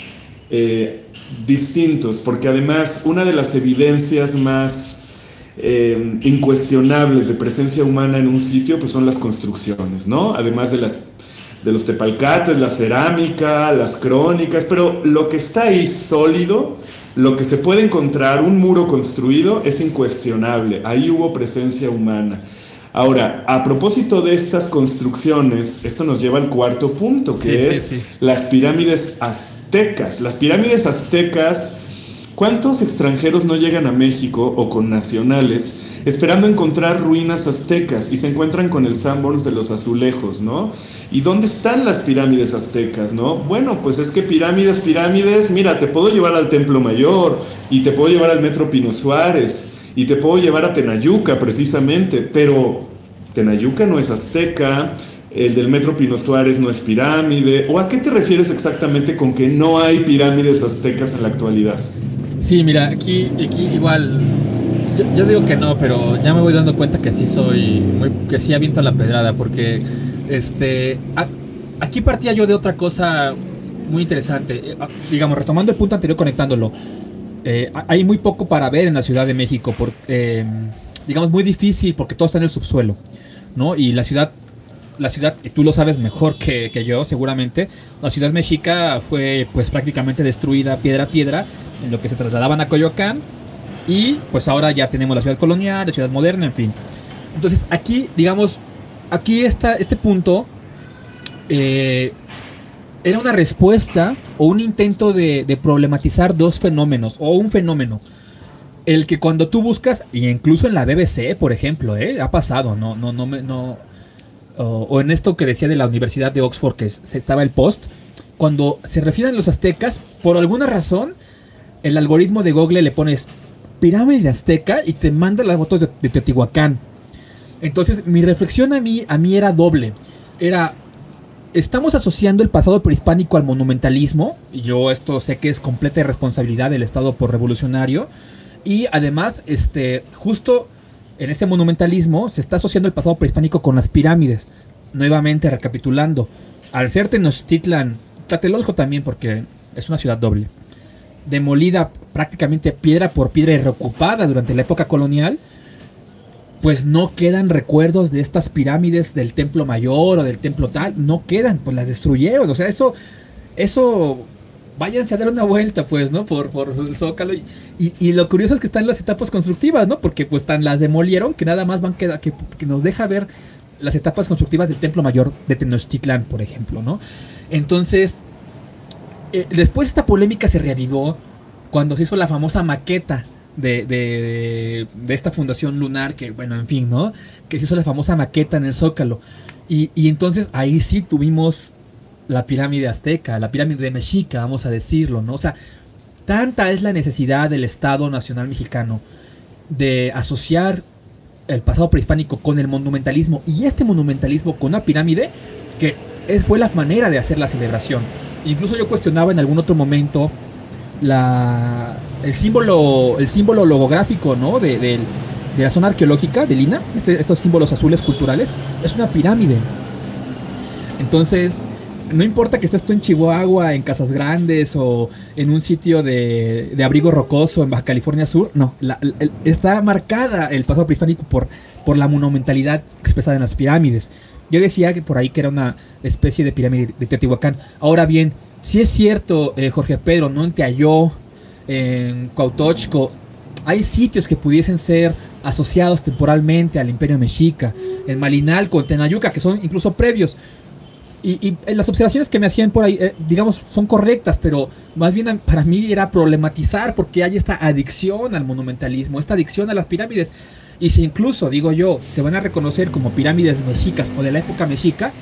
Speaker 6: eh, distintos, porque además una de las evidencias más eh, incuestionables de presencia humana en un sitio, pues son las construcciones, ¿no? Además de las de los tepalcates, la cerámica, las crónicas, pero lo que está ahí sólido, lo que se puede encontrar, un muro construido, es incuestionable. Ahí hubo presencia humana. Ahora, a propósito de estas construcciones, esto nos lleva al cuarto punto, que
Speaker 5: Sí, sí,
Speaker 6: es
Speaker 5: sí.
Speaker 6: las pirámides aztecas. Las pirámides aztecas, ¿cuántos extranjeros no llegan a México o con nacionales esperando encontrar ruinas aztecas y se encuentran con el Sanborns de los azulejos, ¿no? ¿Y dónde están las pirámides aztecas, no? Bueno, pues es que pirámides, pirámides, mira, te puedo llevar al Templo Mayor y te puedo llevar al Metro Pino Suárez y te puedo llevar a Tenayuca precisamente, pero Tenayuca no es azteca, el del Metro Pino Suárez no es pirámide, ¿o a qué te refieres exactamente con que no hay pirámides aztecas en la actualidad?
Speaker 5: Sí, mira, aquí, aquí igual. Yo, yo digo que no, pero ya me voy dando cuenta que sí soy. Muy, que sí aviento la pedrada, porque. Este. a- aquí partía yo de otra cosa muy interesante. Eh, ah, digamos, retomando el punto anterior, conectándolo. eh, ha- hay muy poco para ver en la Ciudad de México, por, eh, digamos, muy difícil porque todo está en el subsuelo, ¿no? Y la ciudad la ciudad, y tú lo sabes mejor que, que yo seguramente, la ciudad mexica fue pues prácticamente destruida piedra a piedra en lo que se trasladaban a Coyoacán y pues ahora ya tenemos la ciudad colonial, la ciudad moderna, en fin. Entonces aquí, digamos, aquí está este punto eh, era una respuesta o un intento de, de problematizar dos fenómenos o un fenómeno. El que cuando tú buscas, y incluso en la BBC, por ejemplo, ¿eh? ha pasado, no, no, no, no, o, o en esto que decía de la Universidad de Oxford, que se estaba el post, cuando se refieren los aztecas, por alguna razón, el algoritmo de Google le pones pirámide azteca y te manda las fotos de, Teotihuacán. Entonces, mi reflexión a mí, a mí era doble. Era, estamos asociando el pasado prehispánico al monumentalismo. Y yo esto sé que es completa responsabilidad del Estado por revolucionario. Y además, este, justo en este monumentalismo se está asociando el pasado prehispánico con las pirámides. Nuevamente recapitulando, al ser Tenochtitlan, Tlatelolco también porque es una ciudad doble, demolida prácticamente piedra por piedra y reocupada durante la época colonial, pues no quedan recuerdos de estas pirámides del templo mayor o del templo tal, no quedan, pues las destruyeron, o sea, eso, eso, váyanse a dar una vuelta, pues, ¿no? Por, por el Zócalo. Y, y, lo curioso es que están las etapas constructivas, ¿no? Porque pues tan las demolieron que nada más van que, que nos deja ver las etapas constructivas del templo mayor de Tenochtitlán, por ejemplo, ¿no? Entonces, eh, después esta polémica se reavivó cuando se hizo la famosa maqueta de, de, esta fundación lunar, que bueno, en fin, ¿no? Que se hizo la famosa maqueta en el Zócalo. Y, y, entonces ahí sí tuvimos la pirámide azteca, la pirámide de Mexica, vamos a decirlo, ¿no? O sea, tanta es la necesidad del Estado Nacional Mexicano de asociar el pasado prehispánico con el monumentalismo y este monumentalismo con una pirámide que fue la manera de hacer la celebración. Incluso yo cuestionaba en algún otro momento el, símbolo, el símbolo logográfico ¿no? de, la zona arqueológica de Lina, este, estos símbolos azules culturales, es una pirámide. Entonces, no importa que estés tú en Chihuahua, en Casas Grandes o en un sitio de, abrigo rocoso en Baja California Sur, no, está marcada el pasado prehispánico por, por la monumentalidad expresada en las pirámides. Yo decía que por ahí que era una especie de pirámide de Teotihuacán. Ahora bien, si es cierto, eh, Jorge Pedro, ¿no? En Teayó, en Cuautochco, hay sitios que pudiesen ser asociados temporalmente al Imperio Mexica. En Malinalco, en Tenayuca, que son incluso previos. Y, las observaciones que me hacían por ahí, eh, digamos, son correctas, pero más bien para mí era problematizar porque hay esta adicción al monumentalismo, esta adicción a las pirámides. Y si incluso, digo yo, se van a reconocer como pirámides mexicas o de la época mexica,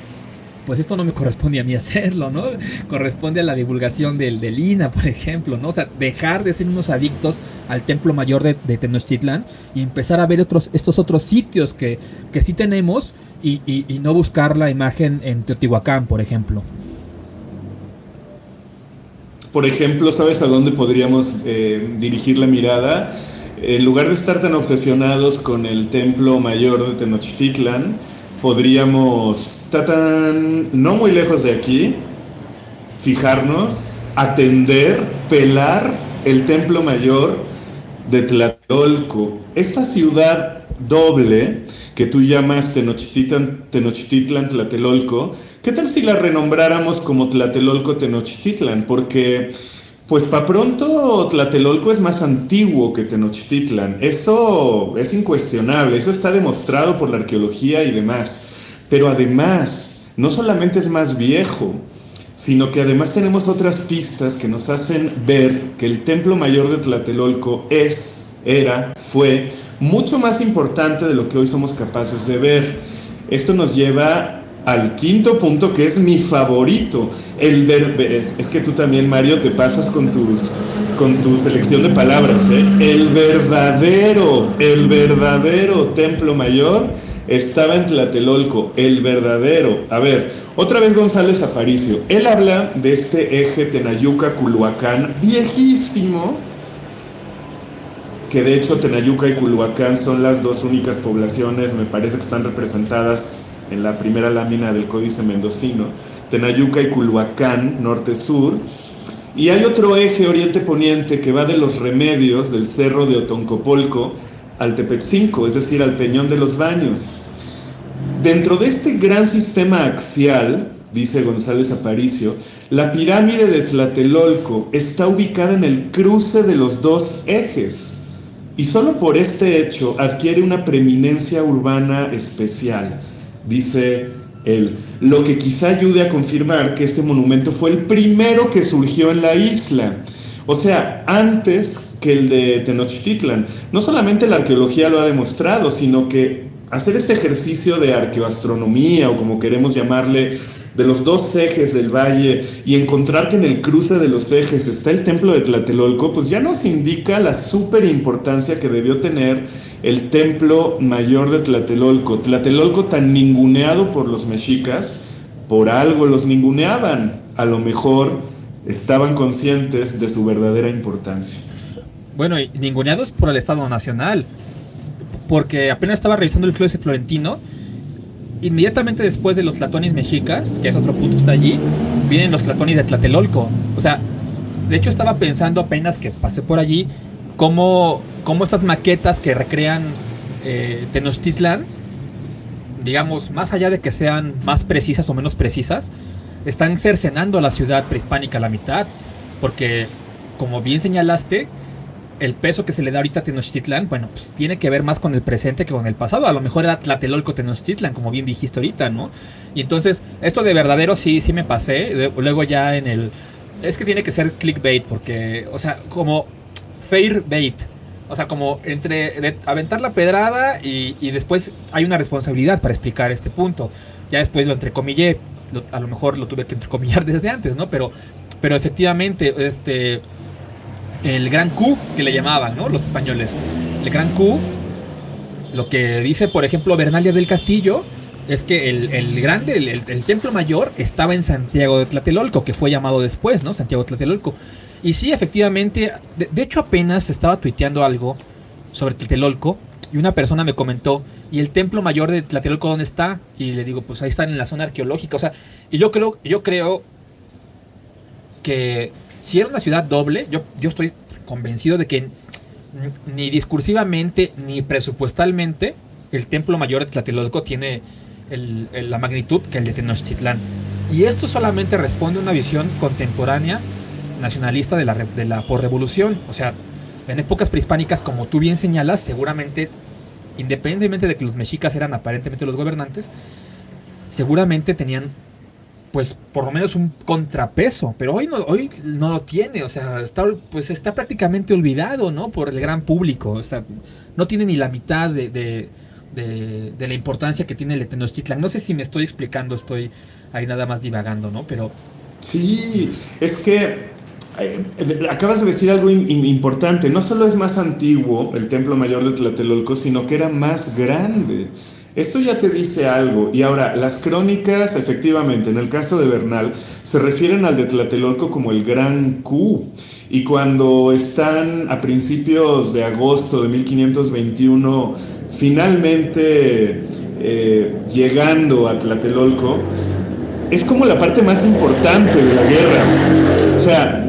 Speaker 5: pues esto no me corresponde a mí (laughs) hacerlo, ¿no? Corresponde a la divulgación del, del INA, por ejemplo, ¿no? O sea, dejar de ser unos adictos al templo mayor de, de Tenochtitlan y empezar a ver otros, estos otros sitios que, que sí tenemos y, y, no buscar la imagen en Teotihuacán, por ejemplo.
Speaker 6: Por ejemplo, ¿sabes a dónde podríamos eh, dirigir la mirada? En lugar de estar tan obsesionados con el templo mayor de Tenochtitlan, podríamos, tan, no muy lejos de aquí, fijarnos, atender, pelar el templo mayor de Tlatelolco. Esta ciudad doble que tú llamas Tenochtitlan, Tenochtitlan Tlatelolco, ¿qué tal si la renombráramos como Tlatelolco Tenochtitlan? Porque pues para pronto Tlatelolco es más antiguo que Tenochtitlan. Eso es incuestionable, eso está demostrado por la arqueología y demás. Pero además, no solamente es más viejo, sino que además tenemos otras pistas que nos hacen ver que el templo mayor de Tlatelolco es, era, fue mucho más importante de lo que hoy somos capaces de ver. Esto nos lleva al quinto punto que es mi favorito. El ver, es, que tú también, Mario, te pasas con, tus, con tu selección de palabras. ¿eh? El verdadero, el verdadero templo mayor estaba en Tlatelolco, el verdadero. A ver, otra vez González Aparicio. Él habla de este eje Tenayuca-Culhuacán, viejísimo, que de hecho Tenayuca y Culhuacán son las dos únicas poblaciones, me parece que están representadas en la primera lámina del Códice Mendocino, Tenayuca y Culhuacán, norte-sur, y hay otro eje oriente-poniente que va de los remedios del cerro de Otoncopolco al Tepetzinco, es decir, al Peñón de los Baños. Dentro de este gran sistema axial, dice González Aparicio, la pirámide de Tlatelolco está ubicada en el cruce de los dos ejes y solo por este hecho adquiere una preeminencia urbana especial dice él, lo que quizá ayude a confirmar que este monumento fue el primero que surgió en la isla. O sea, antes que el de Tenochtitlan. No solamente la arqueología lo ha demostrado, sino que hacer este ejercicio de arqueoastronomía o como queremos llamarle, de los dos ejes del valle y encontrar que en el cruce de los ejes está el templo de Tlatelolco, pues ya nos indica la súper importancia que debió tener el templo mayor de Tlatelolco. Tlatelolco tan ninguneado por los mexicas, por algo los ninguneaban. A lo mejor estaban conscientes de su verdadera importancia.
Speaker 5: Bueno, y ninguneados por el Estado Nacional, porque apenas estaba revisando el closet florentino inmediatamente después de los tlatonis mexicas, que es otro punto que está allí, vienen los tlatonis de Tlatelolco. O sea, de hecho estaba pensando apenas que pasé por allí cómo, cómo estas maquetas que recrean eh, Tenochtitlan, digamos, más allá de que sean más precisas o menos precisas, están cercenando a la ciudad prehispánica a la mitad. Porque, como bien señalaste, el peso que se le da ahorita a Tenochtitlan, bueno, pues tiene que ver más con el presente que con el pasado. A lo mejor era Tlatelolco Tenochtitlan, como bien dijiste ahorita, ¿no? Y entonces, esto de verdadero sí, sí me pasé. Luego ya en el... Es que tiene que ser clickbait, porque, o sea, como fair bait. O sea, como entre aventar la pedrada y, después hay una responsabilidad para explicar este punto. Ya después lo entrecomillé. a lo mejor lo tuve que entrecomillar (laughs) desde antes, ¿no? Pero, pero efectivamente, este el gran Q que le llamaban, ¿no? Los españoles. El gran Q, lo que dice, por ejemplo, Bernalia del Castillo, es que el, grande, el, templo mayor, estaba en Santiago de Tlatelolco, que fue llamado después, ¿no? Santiago de Tlatelolco. Y sí, efectivamente, de, hecho apenas estaba tuiteando algo sobre Tlatelolco y una persona me comentó, ¿y el templo mayor de Tlatelolco dónde está? Y le digo, pues ahí están en la zona arqueológica. O sea, y yo creo, yo creo que si era una ciudad doble, yo, estoy convencido de que ni discursivamente ni presupuestalmente el templo mayor de Tlatelolco tiene la magnitud que el de Tenochtitlán. Y esto solamente responde a una visión contemporánea nacionalista de la, de la porrevolución. O sea, en épocas prehispánicas, como tú bien señalas, seguramente, independientemente de que los mexicas eran aparentemente los gobernantes, seguramente tenían pues por lo menos un contrapeso, pero hoy no, hoy no lo tiene, o sea, está, pues está prácticamente olvidado, ¿no? Por el gran público, o sea, no tiene ni la mitad de, de, de, la importancia que tiene el Tenochtitlan. No sé si me estoy explicando, estoy ahí nada más divagando, ¿no? Pero...
Speaker 6: Sí, es que eh, acabas de decir algo importante, no solo es más antiguo el templo mayor de Tlatelolco, sino que era más grande. Esto ya te dice algo. Y ahora, las crónicas, efectivamente, en el caso de Bernal, se refieren al de Tlatelolco como el Gran Q. Y cuando están a principios de agosto de 1521, finalmente eh, llegando a Tlatelolco, es como la parte más importante de la guerra. O sea,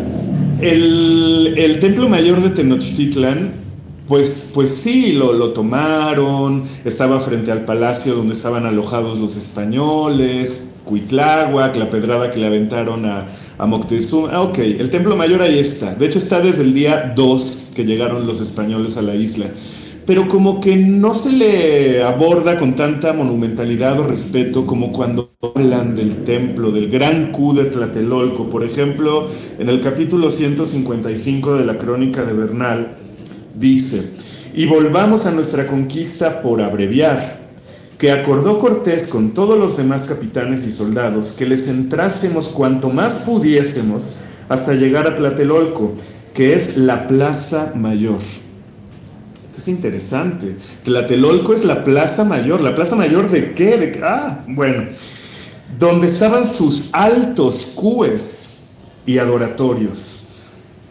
Speaker 6: el, el templo mayor de Tenochtitlan pues, pues sí, lo, lo, tomaron, estaba frente al palacio donde estaban alojados los españoles, Cuitláhuac, la pedrada que le aventaron a, a Moctezuma. Ah, ok, el templo mayor ahí está. De hecho está desde el día 2 que llegaron los españoles a la isla. Pero como que no se le aborda con tanta monumentalidad o respeto como cuando hablan del templo, del gran Q de Tlatelolco. Por ejemplo, en el capítulo 155 de la crónica de Bernal, dice, y volvamos a nuestra conquista por abreviar, que acordó Cortés con todos los demás capitanes y soldados que les entrásemos cuanto más pudiésemos hasta llegar a Tlatelolco, que es la plaza mayor. Esto es interesante. Tlatelolco es la plaza mayor. ¿La plaza mayor de qué? De, ah, bueno, donde estaban sus altos cúes y adoratorios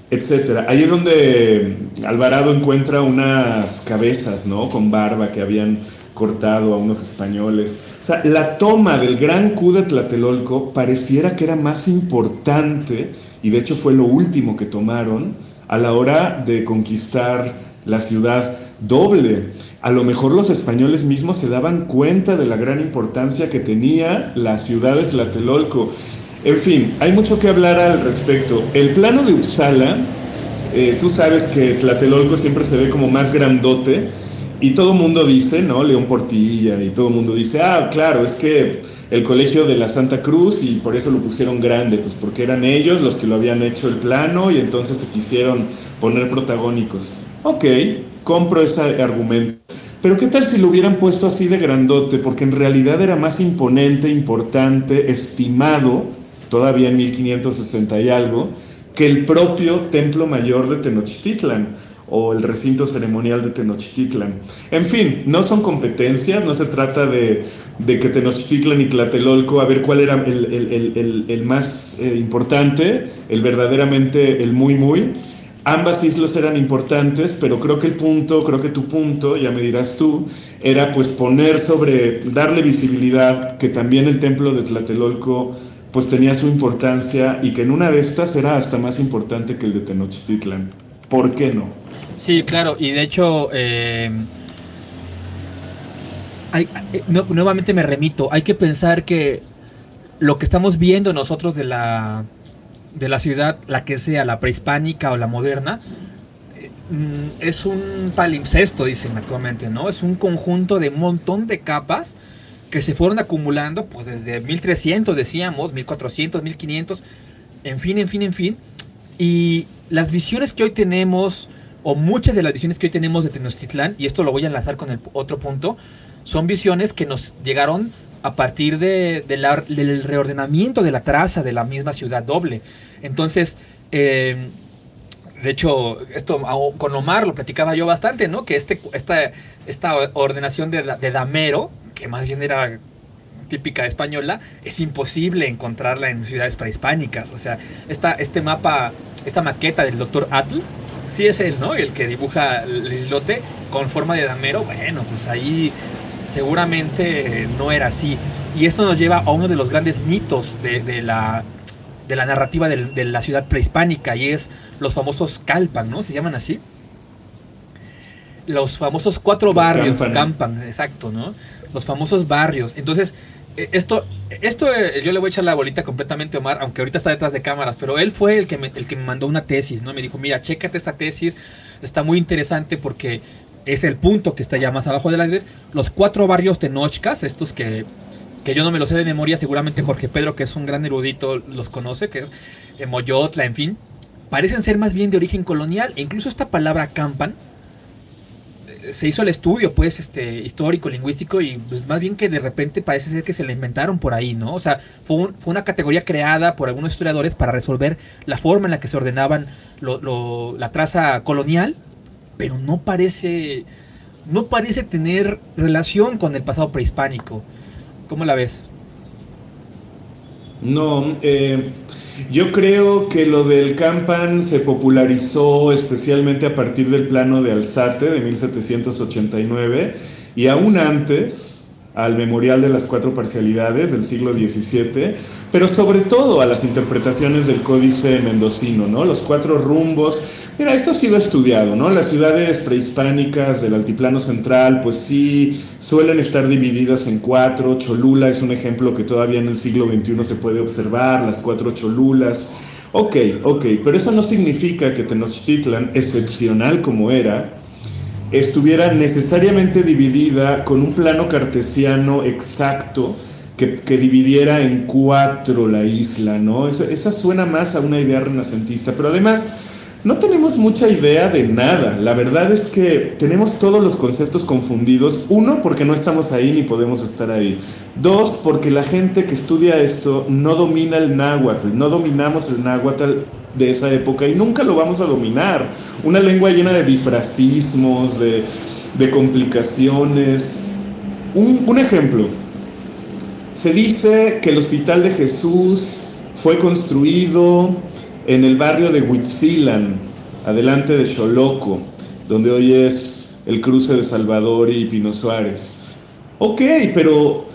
Speaker 6: etcétera. Ahí es donde Alvarado encuentra unas cabezas, ¿no? Con barba que habían cortado a unos españoles. O sea, la toma del gran Q de Tlatelolco pareciera que era más importante, y de hecho fue lo último que tomaron, a la hora de conquistar la ciudad doble. A lo mejor los españoles mismos se daban cuenta de la gran importancia que tenía la ciudad de Tlatelolco. En fin, hay mucho que hablar al respecto. El plano de Uppsala, eh, tú sabes que Tlatelolco siempre se ve como más grandote y todo el mundo dice, ¿no? León Portilla y todo el mundo dice, ah, claro, es que el colegio de la Santa Cruz y por eso lo pusieron grande, pues porque eran ellos los que lo habían hecho el plano y entonces se quisieron poner protagónicos. Ok, compro ese argumento. Pero ¿qué tal si lo hubieran puesto así de grandote? Porque en realidad era más imponente, importante, estimado, todavía en 1560 y algo, que el propio Templo Mayor de Tenochtitlan o el recinto ceremonial de Tenochtitlan. En fin, no son competencias, no se trata de, que Tenochtitlan y Tlatelolco, a ver cuál era el, más eh, importante, el verdaderamente, el muy muy. Ambas islas eran importantes, pero creo que el punto, creo que tu punto, ya me dirás tú, era pues poner sobre, darle visibilidad que también el templo de Tlatelolco pues tenía su importancia y que en una de estas era hasta más importante que el de Tenochtitlan. ¿Por qué no?
Speaker 5: Sí, claro, y de hecho, eh, eh, nuevamente me remito, hay que pensar que lo que estamos viendo nosotros de la, de la ciudad, la que sea, la prehispánica o la moderna, eh, mm, es un palimpsesto, dicen actualmente, ¿no? Es un conjunto de montón de capas que se fueron acumulando, pues desde 1300 decíamos, 1400, 1500, en fin, en fin, en fin. Y las visiones que hoy tenemos o muchas de las visiones que hoy tenemos de Tenochtitlán, y esto lo voy a enlazar con el otro punto, son visiones que nos llegaron a partir de, del reordenamiento de la traza de la misma ciudad doble. Entonces, eh, de hecho, esto con Omar lo platicaba yo bastante, ¿no? Que este, esta, esta ordenación de, de Damero, que más bien era típica española, es imposible encontrarla en ciudades prehispánicas. O sea, esta, este mapa, esta maqueta del doctor Atl, sí es él, ¿no? El que dibuja el islote con forma de damero, bueno, pues ahí seguramente no era así. Y esto nos lleva a uno de los grandes mitos de, la, de la narrativa de, la ciudad prehispánica y es los famosos calpan, ¿no? Se llaman así. Los famosos cuatro barrios, campan, exacto, ¿no? Los famosos barrios. Entonces, eh, esto, esto eh, yo le voy a echar la bolita completamente a Omar, aunque ahorita está detrás de cámaras, pero él fue el que me, el que me mandó una tesis, ¿no? Me dijo, mira, chécate esta tesis, está muy interesante porque es el punto que está ya más abajo de la Los cuatro barrios tenochcas, estos que, que yo no me los sé de memoria, seguramente Jorge Pedro, que es un gran erudito, los conoce, que es eh, Moyotla, en fin, parecen ser más bien de origen colonial, e incluso esta palabra campan, se hizo el estudio, pues, este, histórico, lingüístico, y pues más bien que de repente parece ser que se la inventaron por ahí, ¿no? O sea, fue, fue una categoría creada por algunos historiadores para resolver la forma en la que se ordenaban la traza colonial, pero no parece, no parece tener relación con el pasado prehispánico. ¿Cómo la ves?
Speaker 6: No, eh, yo creo que lo del Campan se popularizó especialmente a partir del plano de Alzate de 1789 y aún antes al Memorial de las Cuatro Parcialidades del siglo XVII, pero sobre todo a las interpretaciones del Códice Mendocino, ¿no? Los cuatro rumbos. Mira, esto ha sido estudiado, ¿no? Las ciudades prehispánicas del Altiplano Central, pues sí, suelen estar divididas en cuatro. Cholula es un ejemplo que todavía en el siglo XXI se puede observar, las cuatro Cholulas. Ok, ok, pero eso no significa que Tenochtitlan, excepcional como era, estuviera necesariamente dividida con un plano cartesiano exacto que, dividiera en cuatro la isla, ¿no? Esa, suena más a una idea renacentista, pero además no tenemos mucha idea de nada. La verdad es que tenemos todos los conceptos confundidos. Uno, porque no estamos ahí ni podemos estar ahí. Dos, porque la gente que estudia esto no domina el náhuatl, no dominamos el náhuatl de esa época y nunca lo vamos a dominar. Una lengua llena de difracismos, de, complicaciones. Un, ejemplo, se dice que el Hospital de Jesús fue construido en el barrio de Huitzilan, adelante de Xoloco, donde hoy es el cruce de Salvador y Pino Suárez. Ok, pero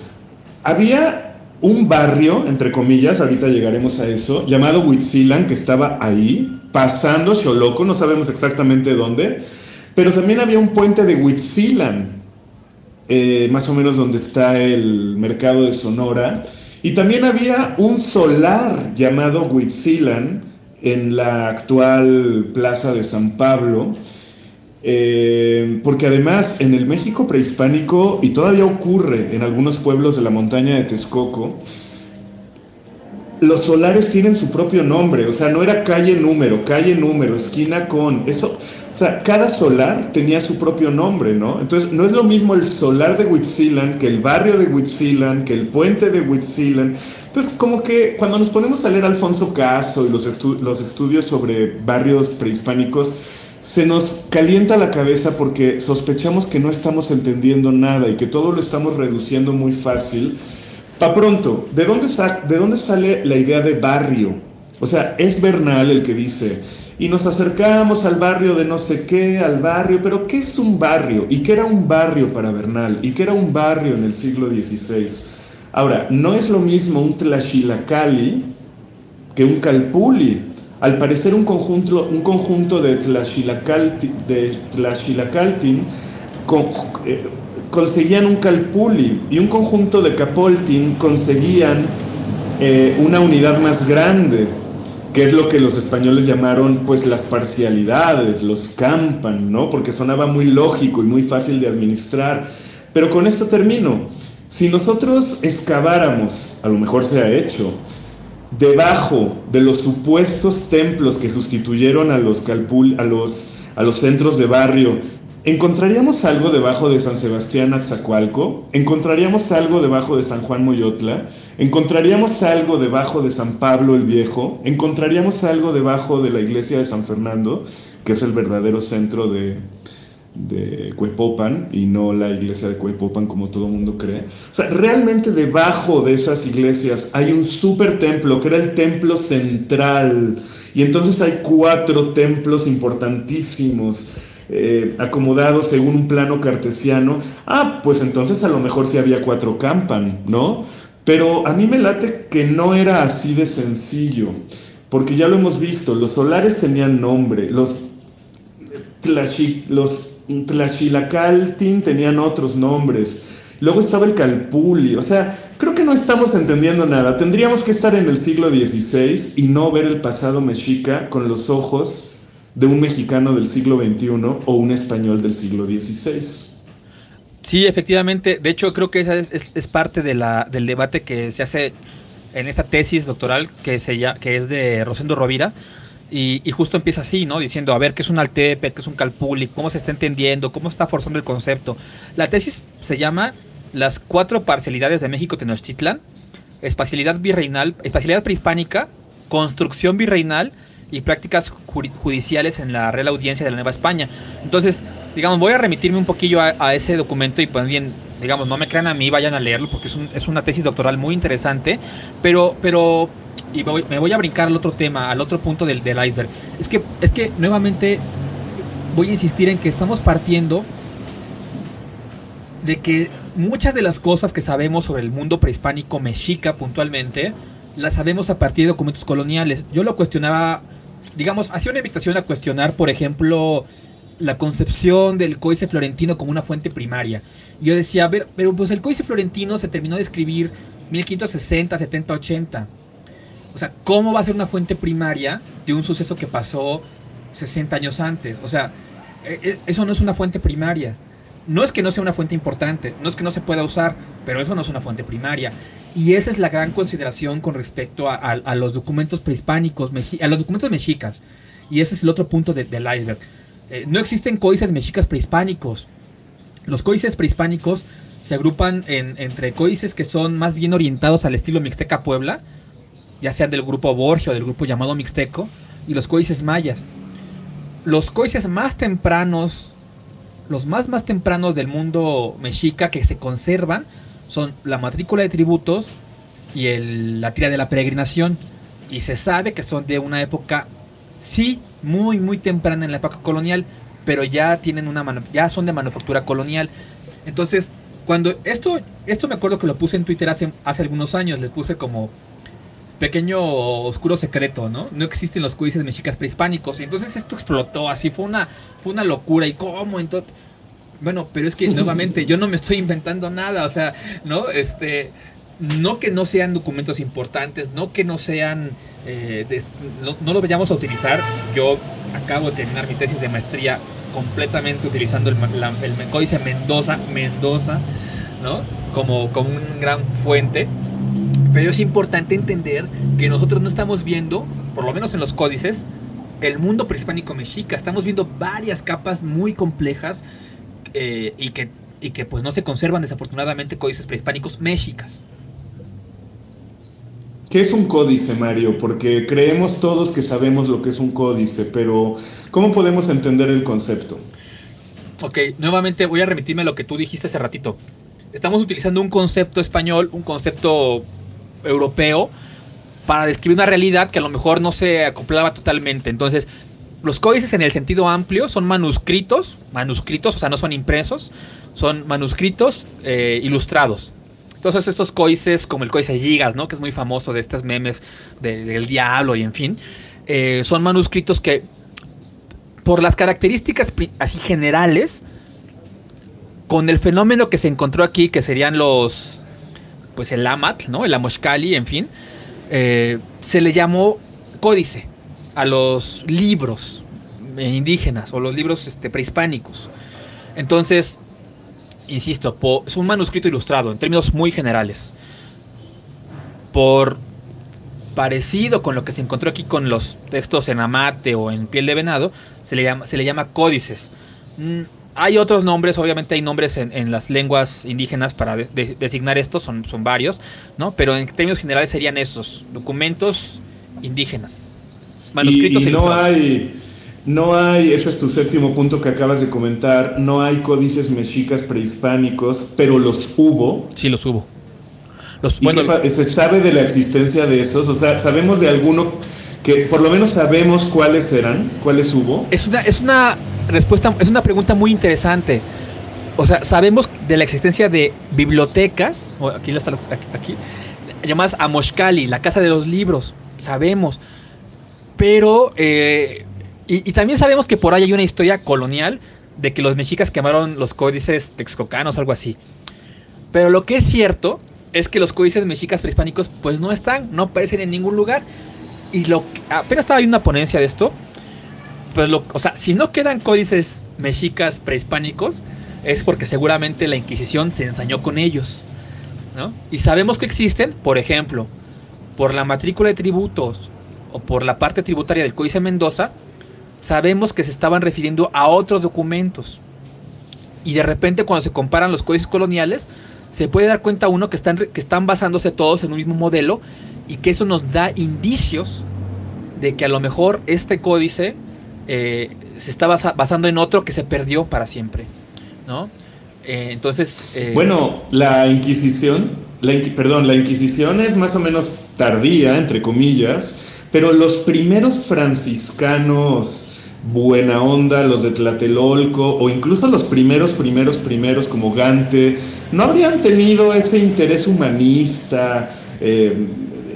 Speaker 6: había un barrio, entre comillas, ahorita llegaremos a eso, llamado Huitzilan, que estaba ahí, pasando Xoloco, no sabemos exactamente dónde, pero también había un puente de Huitzilan, eh, más o menos donde está el mercado de Sonora, y también había un solar llamado Huitzilan en la actual plaza de San Pablo, eh, porque además en el México prehispánico, y todavía ocurre en algunos pueblos de la montaña de Texcoco, los solares tienen su propio nombre, o sea, no era calle número, calle número, esquina con, eso, sea, cada solar tenía su propio nombre, ¿no? Entonces, no es lo mismo el solar de Huitzilan que el barrio de Huitzilan, que el puente de Huitzilan. Entonces, como que cuando nos ponemos a leer Alfonso Caso y los, los estudios sobre barrios prehispánicos, se nos calienta la cabeza porque sospechamos que no estamos entendiendo nada y que todo lo estamos reduciendo muy fácil. Pa' pronto, ¿de dónde, ¿de dónde sale la idea de barrio? O sea, es Bernal el que dice, y nos acercamos al barrio de no sé qué, al barrio, pero ¿qué es un barrio? ¿Y qué era un barrio para Bernal? ¿Y qué era un barrio en el siglo XVI? Ahora, no es lo mismo un Tlaxilacali que un Calpuli. Al parecer un conjunto, un conjunto de Tlaxilacaltin, de eh, conseguían un Calpuli y un conjunto de Capoltin conseguían eh, una unidad más grande que es lo que los españoles llamaron pues las parcialidades, los campan, ¿no? Porque sonaba muy lógico y muy fácil de administrar. Pero con esto termino. Si nosotros excaváramos, a lo mejor se ha hecho, debajo de los supuestos templos que sustituyeron a los, calpul, a los, a los centros de barrio ¿Encontraríamos algo debajo de San Sebastián Atzacualco? ¿Encontraríamos algo debajo de San Juan Moyotla? ¿Encontraríamos algo debajo de San Pablo el Viejo? ¿Encontraríamos algo debajo de la iglesia de San Fernando, que es el verdadero centro de, de Cuepopan y no la iglesia de Cuepopan como todo mundo cree? O sea, realmente debajo de esas iglesias hay un super templo que era el templo central. Y entonces hay cuatro templos importantísimos eh, acomodados según un plano cartesiano, ah, pues entonces a lo mejor sí había cuatro campan, ¿no? Pero a mí me late que no era así de sencillo, porque ya lo hemos visto, los solares tenían nombre, los, los Tlaxilacaltin tenían otros nombres, luego estaba el Calpuli, o sea, creo que no estamos entendiendo nada, tendríamos que estar en el siglo XVI y no ver el pasado mexica con los ojos de un mexicano del siglo XXI o un español del siglo XVI.
Speaker 5: Sí, efectivamente. De hecho, creo que esa es, parte de la, del debate que se hace en esta tesis doctoral que, se que es de Rosendo Rovira. Y, justo empieza así, ¿no? Diciendo, a ver, ¿qué es un Altepe? ¿Qué es un Calpuli? ¿Cómo se está entendiendo? ¿Cómo está forzando el concepto? La tesis se llama Las cuatro parcialidades de México Tenochtitlan, espacialidad virreinal, espacialidad prehispánica, construcción virreinal y prácticas judiciales en la Real Audiencia de la Nueva España. Entonces, digamos, voy a remitirme un poquillo a, ese documento y pues bien, digamos, no me crean a mí, vayan a leerlo porque es, es una tesis doctoral muy interesante, pero, pero, y me voy, a brincar al otro tema, al otro punto del, del iceberg. Es que, es que nuevamente voy a insistir en que estamos partiendo de que muchas de las cosas que sabemos sobre el mundo prehispánico mexica puntualmente, las sabemos a partir de documentos coloniales. Yo lo cuestionaba digamos, hacía una invitación a cuestionar, por ejemplo, la concepción del códice florentino como una fuente primaria. yo decía, ver, pero pues el códice florentino se terminó de escribir 1560, 70, 80. O sea, ¿cómo va a ser una fuente primaria de un suceso que pasó 60 años antes? O sea, e, e, eso no es una fuente primaria. No es que no sea una fuente importante, no es que no se pueda usar, pero eso no es una fuente primaria. Y esa es la gran consideración con respecto a, los documentos prehispánicos, a los documentos mexicas. Y ese es el otro punto del iceberg. Eh, no existen códices mexicas prehispánicos. Los códices prehispánicos se agrupan en, entre códices que son más bien orientados al estilo Mixteca Puebla, ya sean del grupo Borgia o del grupo llamado Mixteco, y los códices mayas. Los códices más tempranos, los más más tempranos del mundo mexica que se conservan, son la matrícula de tributos y la tira de la peregrinación. Y se sabe que son de una época, sí, muy, muy temprana en la época colonial, pero ya tienen una ya son de manufactura colonial. Entonces, cuando esto, esto me acuerdo que lo puse en Twitter hace, hace algunos años, le puse como pequeño oscuro secreto, ¿no? No existen los códices mexicas prehispánicos. Y entonces esto explotó, así fue una, fue una locura. ¿Y cómo? Entonces, bueno, pero es que nuevamente yo no me estoy inventando nada, o sea, ¿no? Este, no que no sean documentos importantes, no que no sean, eh, no, lo vayamos a utilizar. Yo acabo de terminar mi tesis de maestría completamente utilizando el, el códice Mendoza, Mendoza, ¿no? Como, como una gran fuente. Pero es importante entender que nosotros no estamos viendo, por lo menos en los códices, el mundo prehispánico mexica. Estamos viendo varias capas muy complejas eh, y, que, y que pues no se conservan desafortunadamente códices prehispánicos mexicas.
Speaker 6: ¿Qué es un códice, Mario? Porque creemos todos que sabemos lo que es un códice, pero ¿cómo podemos entender el concepto?
Speaker 5: Ok, nuevamente voy a remitirme a lo que tú dijiste hace ratito. Estamos utilizando un concepto español, un concepto europeo, para describir una realidad que a lo mejor no se acoplaba totalmente. Entonces, los códices en el sentido amplio son manuscritos, manuscritos, o sea, no son impresos, son manuscritos eh, ilustrados. Todos estos códices, como el códice Gigas, ¿no? Que es muy famoso de estos memes del diablo y en fin. Eh, son manuscritos que, por las características así generales, con el fenómeno que se encontró aquí, que serían los, pues el Amat, ¿no? El Amoshkali, en fin, eh, se le llamó códice a los libros indígenas o los libros este, prehispánicos. Entonces, insisto, es un manuscrito ilustrado en términos muy generales. Por parecido con lo que se encontró aquí con los textos en amate o en piel de venado, se le llama, se le llama códices. Mm, hay otros nombres, obviamente hay nombres en, las lenguas indígenas para designar estos, son, son varios, ¿no? Pero en términos generales serían estos, documentos indígenas.
Speaker 6: Manuscritos y, y no hay no hay, ese es tu séptimo punto que acabas de comentar, no hay códices mexicas prehispánicos, pero los hubo.
Speaker 5: Sí, los hubo.
Speaker 6: Los, bueno, ¿Se sabe de la existencia de esos? O sea, ¿sabemos de alguno que por lo menos sabemos cuáles eran? ¿Cuáles hubo?
Speaker 5: Es una, es una respuesta, es una pregunta muy interesante. O sea, sabemos de la existencia de bibliotecas, aquí está, aquí, llamadas Amoshkali, la casa de los libros, sabemos. Pero eh, y, también sabemos que por ahí hay una historia colonial de que los mexicas quemaron los códices texcocanos, algo así. Pero lo que es cierto es que los códices mexicas prehispánicos pues no están, no aparecen en ningún lugar. Y lo apenas estaba ahí una ponencia de esto. Pues lo, o sea, si no quedan códices mexicas prehispánicos, es porque seguramente la Inquisición se ensañó con ellos. ¿no? Y sabemos que existen, por ejemplo, por la matrícula de tributos o por la parte tributaria del Códice Mendoza, sabemos que se estaban refiriendo a otros documentos. Y de repente cuando se comparan los códices coloniales, se puede dar cuenta uno que están, que están basándose todos en un mismo modelo y que eso nos da indicios de que a lo mejor este códice eh, se está basando en otro que se perdió para siempre. ¿no? Eh, entonces...
Speaker 6: Eh, bueno, la Inquisición, la, perdón, la Inquisición es más o menos tardía, entre comillas, pero los primeros franciscanos buena onda, los de Tlatelolco, o incluso los primeros, primeros, primeros como Gante, no habrían tenido ese interés humanista. Eh,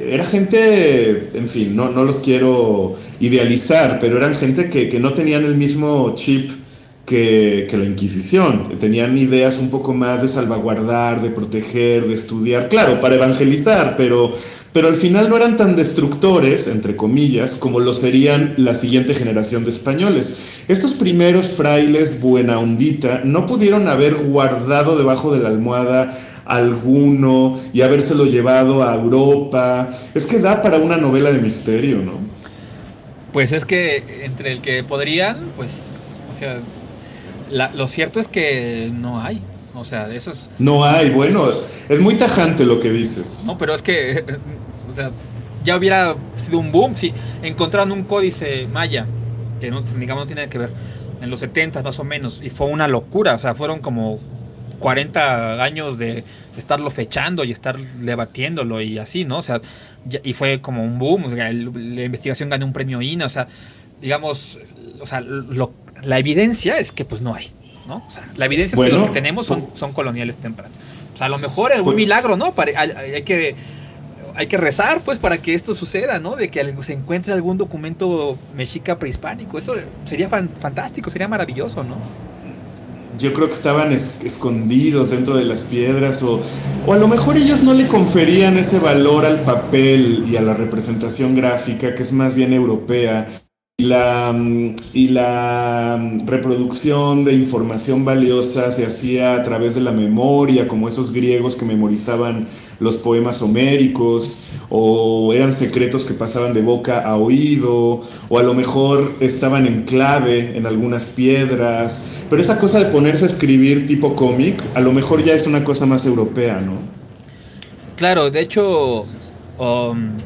Speaker 6: era gente, en fin, no, no los quiero idealizar, pero eran gente que, que no tenían el mismo chip que, la Inquisición. Tenían ideas un poco más de salvaguardar, de proteger, de estudiar, claro, para evangelizar, pero, pero al final no eran tan destructores, entre comillas, como lo serían la siguiente generación de españoles. Estos primeros frailes buena ondita no pudieron haber guardado debajo de la almohada alguno y habérselo llevado a Europa. Es que da para una novela de misterio, ¿no?
Speaker 5: Pues es que entre el que podrían, pues, o sea, lo cierto es que no hay. O sea, eso es.
Speaker 6: No hay, bueno, es muy tajante lo que dices.
Speaker 5: No, pero es que, o sea, ya hubiera sido un boom si encontraron un códice maya, que no, digamos no tiene que ver, en los 70 más o menos, y fue una locura, o sea, fueron como 40 años de estarlo fechando y estar debatiéndolo y así, ¿no? O sea, y fue como un boom, o sea, la investigación ganó un premio INA, o sea, digamos, o sea, lo, la evidencia es que pues no hay, ¿no? O sea, la evidencia es que los que tenemos son, son coloniales tempranos. O sea, a lo mejor es un pues milagro, ¿no? hay, que hay que rezar, pues, para que esto suceda, ¿no? De que se encuentre algún documento mexica prehispánico. Eso sería fantástico, sería maravilloso, ¿no?
Speaker 6: Yo creo que estaban escondidos dentro de las piedras o, o a lo mejor ellos no le conferían ese valor al papel y a la representación gráfica que es más bien europea la, y la reproducción de información valiosa se hacía a través de la memoria, como esos griegos que memorizaban los poemas homéricos, o eran secretos que pasaban de boca a oído, o a lo mejor estaban en clave en algunas piedras. Pero esa cosa de ponerse a escribir tipo cómic, a lo mejor ya es una cosa más europea, ¿no?
Speaker 7: Claro, de hecho, um,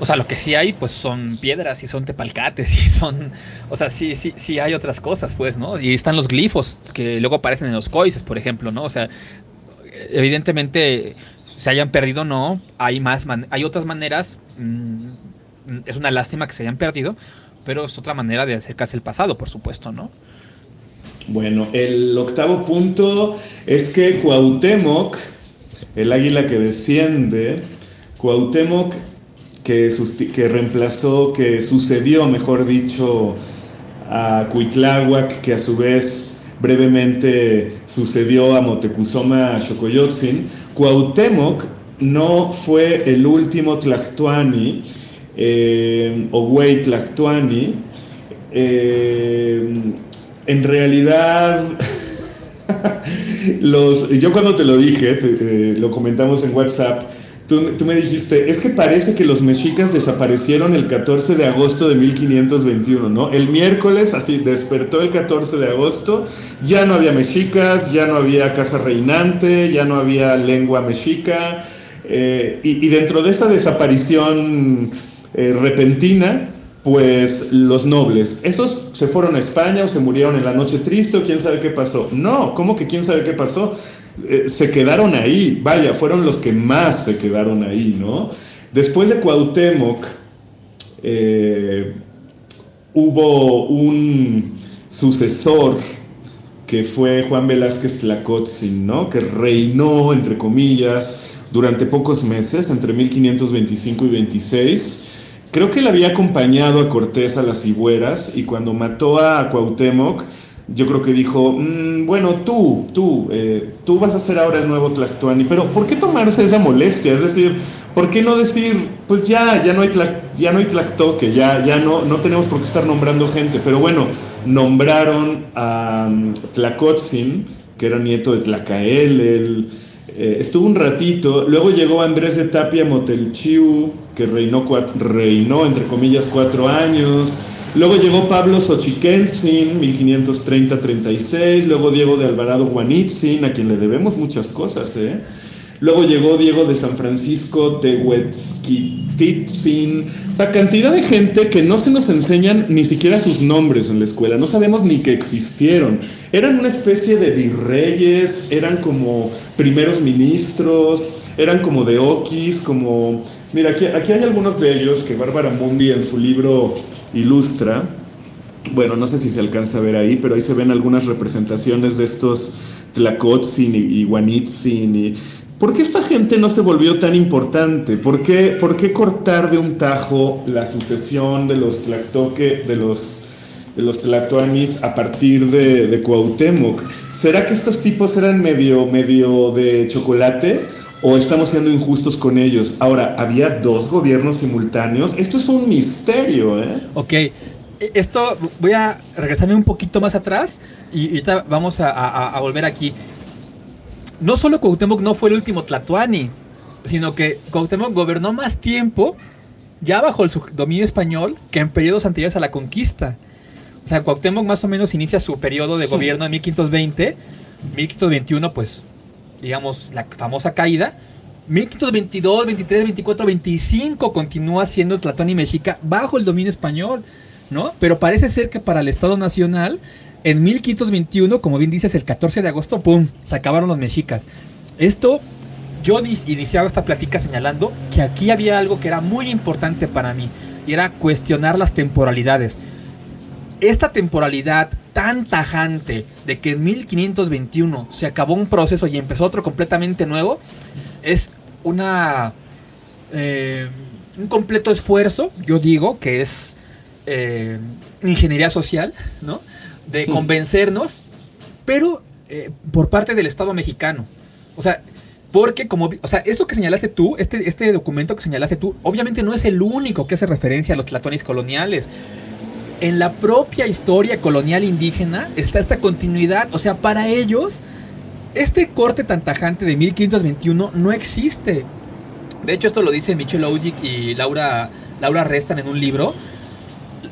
Speaker 7: o sea, lo que sí hay, pues son piedras y son tepalcates (laughs) y son, o sea, sí, sí, sí hay otras cosas, pues, ¿no? Y están los glifos que luego aparecen en los coices, por ejemplo, ¿no? O sea, evidentemente se hayan perdido no, hay más, hay otras maneras. Mm, es una lástima que se hayan perdido, pero es otra manera de acercarse al pasado, por supuesto, ¿no?
Speaker 6: Bueno, el octavo punto es que Cuauhtémoc, el águila que desciende, Cuauhtémoc que, reemplazó, que sucedió, mejor dicho, a Cuitláhuac, que a su vez brevemente sucedió a Motecuzoma Xocoyotzin, Cuauhtémoc no fue el último Tlactuani eh, o güey Tlactuani. Eh, en realidad, (laughs) yo cuando te lo dije, eh, lo comentamos en WhatsApp, Tú, me dijiste, es que parece que los mexicas desaparecieron el 14 de agosto de 1521, ¿no? El miércoles, así, despertó el 14 de agosto, ya no había mexicas, ya no había casa reinante, ya no había lengua mexica, eh, y, y, dentro de esta desaparición eh, repentina, pues los nobles, ¿esos se fueron a España o se murieron en la noche triste o quién sabe qué pasó? No, ¿cómo que quién sabe qué pasó? Eh, se quedaron ahí, vaya, fueron los que más se quedaron ahí, ¿no? Después de Cuauhtémoc, eh, hubo un sucesor que fue Juan Velázquez Tlacotzin, ¿no? Que reinó, entre comillas, durante pocos meses, entre 1525 y 26. Creo que él había acompañado a Cortés a las Higueras y cuando mató a Cuauhtémoc, yo creo que dijo, mm, bueno, tú, tú, eh, tú vas a ser ahora el nuevo Tlactuani, pero ¿por qué tomarse esa molestia? Es decir, ¿por qué no decir, pues ya, ya no hay, ya no hay Tlactoque, ya, ya no, no tenemos por qué estar nombrando gente? Pero bueno, nombraron a um, Tlacotzin, que era nieto de Tlacael, él, eh, estuvo un ratito, luego llegó Andrés de Tapia Motelchiu, que reinó, reinó entre comillas cuatro años, Luego llegó Pablo Xochiquentzin, 1530-36. Luego Diego de Alvarado Guanitzin, a quien le debemos muchas cosas. ¿eh? Luego llegó Diego de San Francisco Tehuetzquititzin. O sea, cantidad de gente que no se nos enseñan ni siquiera sus nombres en la escuela. No sabemos ni que existieron. Eran una especie de virreyes, eran como primeros ministros, eran como de okis, como... Mira, aquí, aquí hay algunos de ellos que Bárbara Mundi en su libro ilustra. Bueno, no sé si se alcanza a ver ahí, pero ahí se ven algunas representaciones de estos Tlacotzin y, Guanitzin. Y, ¿Por qué esta gente no se volvió tan importante? ¿Por qué, ¿Por qué cortar de un tajo la sucesión de los Tlactoque, de los, de los Tlatoanis a partir de, de Cuauhtémoc? ¿Será que estos tipos eran medio, medio de chocolate? O estamos siendo injustos con ellos. Ahora, había dos gobiernos simultáneos. Esto es un misterio, ¿eh?
Speaker 5: Ok. E, esto, voy a regresarme un poquito más atrás y ahorita vamos a, volver aquí. No solo Cuauhtémoc no fue el último Tlatuani, sino que Cuauhtémoc gobernó más tiempo ya bajo el dominio español que en periodos anteriores a la conquista. O sea, Cuauhtémoc más o menos inicia su periodo de gobierno en 1520, 1521 pues digamos, la famosa caída. 1522, 23, 24, 25 continúa siendo Tlatón y Mexica bajo el dominio español, ¿no? Pero parece ser que para el Estado Nacional, en 1521, como bien dices, el 14 de agosto, ¡pum!, se acabaron los mexicas. Esto, yo iniciaba esta plática señalando que aquí había algo que era muy importante para mí, y era cuestionar las temporalidades. Esta temporalidad tan tajante de que en 1521 se acabó un proceso y empezó otro completamente nuevo, es una eh, un completo esfuerzo, yo digo que es eh, ingeniería social, ¿no? De convencernos, pero eh, por parte del Estado mexicano. O sea, porque como, o sea, esto que señalaste tú, este, este documento que señalaste tú, obviamente no es el único que hace referencia a los tlatones coloniales en la propia historia colonial indígena está esta continuidad. O sea, para ellos, este corte tan tajante de 1521 no existe. De hecho, esto lo dice Michel Ojic y Laura, Laura Restan en un libro.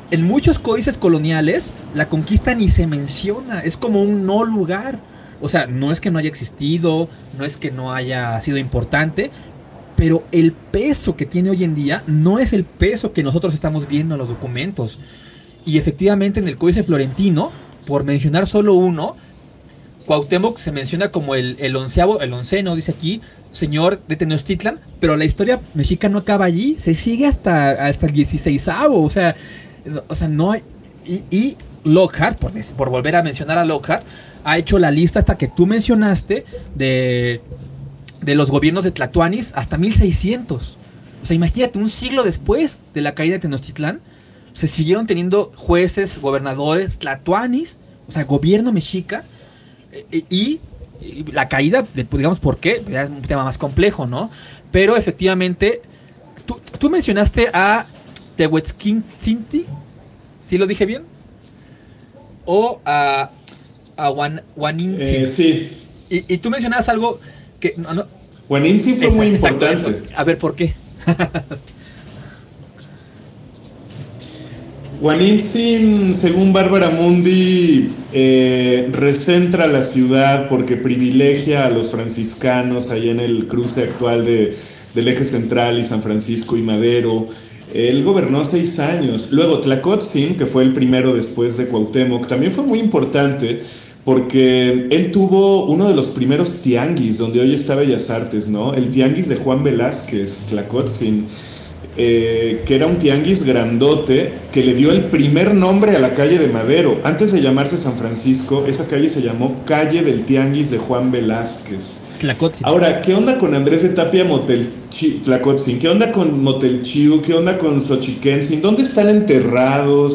Speaker 5: En muchos códices coloniales, la conquista ni se menciona. Es como un no lugar. O sea, no es que no haya existido, no es que no haya sido importante, pero el peso que tiene hoy en día no es el peso que nosotros estamos viendo en los documentos. Y efectivamente en el Códice Florentino, por mencionar solo uno, Cuauhtémoc se menciona como el, el onceavo, el onceno, dice aquí, señor de Tenochtitlan, pero la historia mexica no acaba allí, se sigue hasta, hasta el 16 o sea, o sea, no hay... Y, y Lockhart, por, por volver a mencionar a Lockhart, ha hecho la lista hasta que tú mencionaste de, de los gobiernos de Tlatuanis hasta 1600. O sea, imagínate, un siglo después de la caída de Tenochtitlán, se siguieron teniendo jueces, gobernadores, tlatuanis, o sea, gobierno mexica, eh, y, y la caída, de, pues, digamos, ¿por qué? Ya es un tema más complejo, ¿no? Pero efectivamente, tú, tú mencionaste a Tehuetzquintinti, ¿sí lo dije bien? O a, a Waninzi.
Speaker 6: Eh, sí.
Speaker 5: Y, y tú mencionabas algo que... No, no,
Speaker 6: fue muy importante.
Speaker 5: eso. A ver, ¿por qué? (laughs)
Speaker 6: Waninsin, según Bárbara Mundi, eh, recentra la ciudad porque privilegia a los franciscanos ahí en el cruce actual de, del eje central y San Francisco y Madero. Él gobernó seis años. Luego Tlacotzin, que fue el primero después de Cuauhtémoc, también fue muy importante porque él tuvo uno de los primeros tianguis donde hoy está Bellas Artes, ¿no? El tianguis de Juan Velázquez, Tlacotzin eh, que era un tianguis grandote que le dio el primer nombre a la calle de Madero. Antes de llamarse San Francisco, esa calle se llamó Calle del Tianguis de Juan Velázquez.
Speaker 5: Tlacotzin.
Speaker 6: Ahora, ¿qué onda con Andrés de Tapia Motelchi, Tlacotzin? ¿Qué onda con Motelchiu? ¿Qué onda con Xochiquentzin? ¿Dónde están enterrados?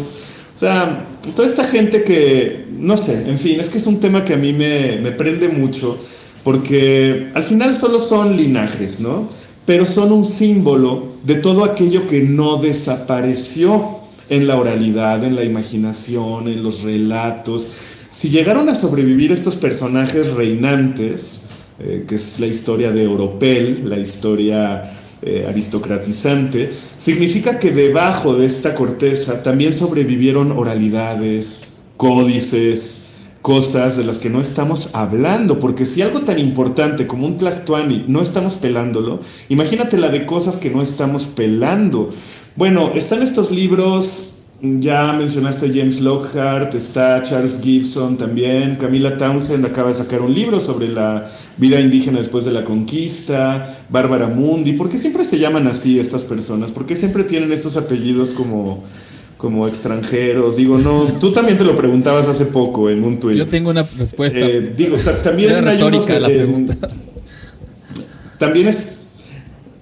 Speaker 6: O sea, toda esta gente que, no sé, en fin, es que es un tema que a mí me, me prende mucho, porque al final solo son linajes, ¿no? Pero son un símbolo de todo aquello que no desapareció en la oralidad, en la imaginación, en los relatos. Si llegaron a sobrevivir estos personajes reinantes, eh, que es la historia de Oropel, la historia eh, aristocratizante, significa que debajo de esta corteza también sobrevivieron oralidades, códices, cosas de las que no estamos hablando, porque si algo tan importante como un Tlactuani no estamos pelándolo, imagínate la de cosas que no estamos pelando. Bueno, están estos libros, ya mencionaste James Lockhart, está Charles Gibson también, Camila Townsend acaba de sacar un libro sobre la vida indígena después de la conquista, Bárbara Mundi, ¿por qué siempre se llaman así estas personas? ¿Por qué siempre tienen estos apellidos como como extranjeros. Digo, no, tú también te lo preguntabas hace poco en un tuit.
Speaker 8: Yo tengo una respuesta.
Speaker 6: Eh, digo, ta- también hay unos,
Speaker 8: la
Speaker 6: eh,
Speaker 8: pregunta.
Speaker 6: También, es,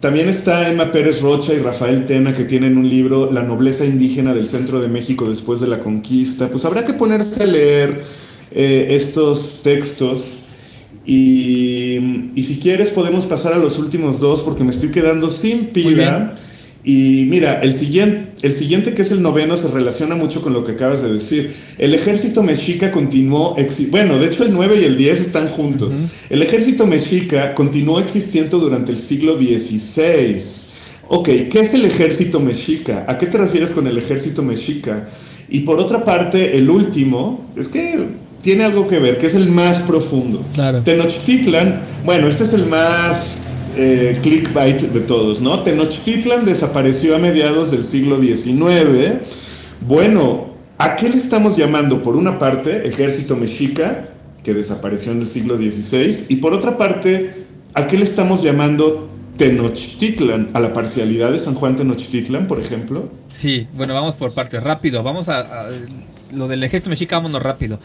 Speaker 6: también está Emma Pérez Rocha y Rafael Tena que tienen un libro, La nobleza indígena del centro de México después de la conquista. Pues habrá que ponerse a leer eh, estos textos. Y, y si quieres podemos pasar a los últimos dos porque me estoy quedando sin pila. Y mira, el siguiente, el siguiente que es el noveno se relaciona mucho con lo que acabas de decir. El ejército mexica continuó, bueno, de hecho el 9 y el 10 están juntos. El ejército mexica continuó existiendo durante el siglo XVI. Ok, ¿qué es el ejército mexica? ¿A qué te refieres con el ejército mexica? Y por otra parte, el último, es que tiene algo que ver, que es el más profundo.
Speaker 8: Claro.
Speaker 6: Tenochtitlan, bueno, este es el más eh, clickbait de todos, ¿no? Tenochtitlan desapareció a mediados del siglo XIX. Bueno, ¿a qué le estamos llamando? Por una parte, ejército mexica, que desapareció en el siglo XVI, y por otra parte, ¿a qué le estamos llamando Tenochtitlan? ¿A la parcialidad de San Juan Tenochtitlan, por ejemplo?
Speaker 8: Sí, bueno, vamos por partes. Rápido, vamos a, a- lo del ejército mexica, vámonos rápido.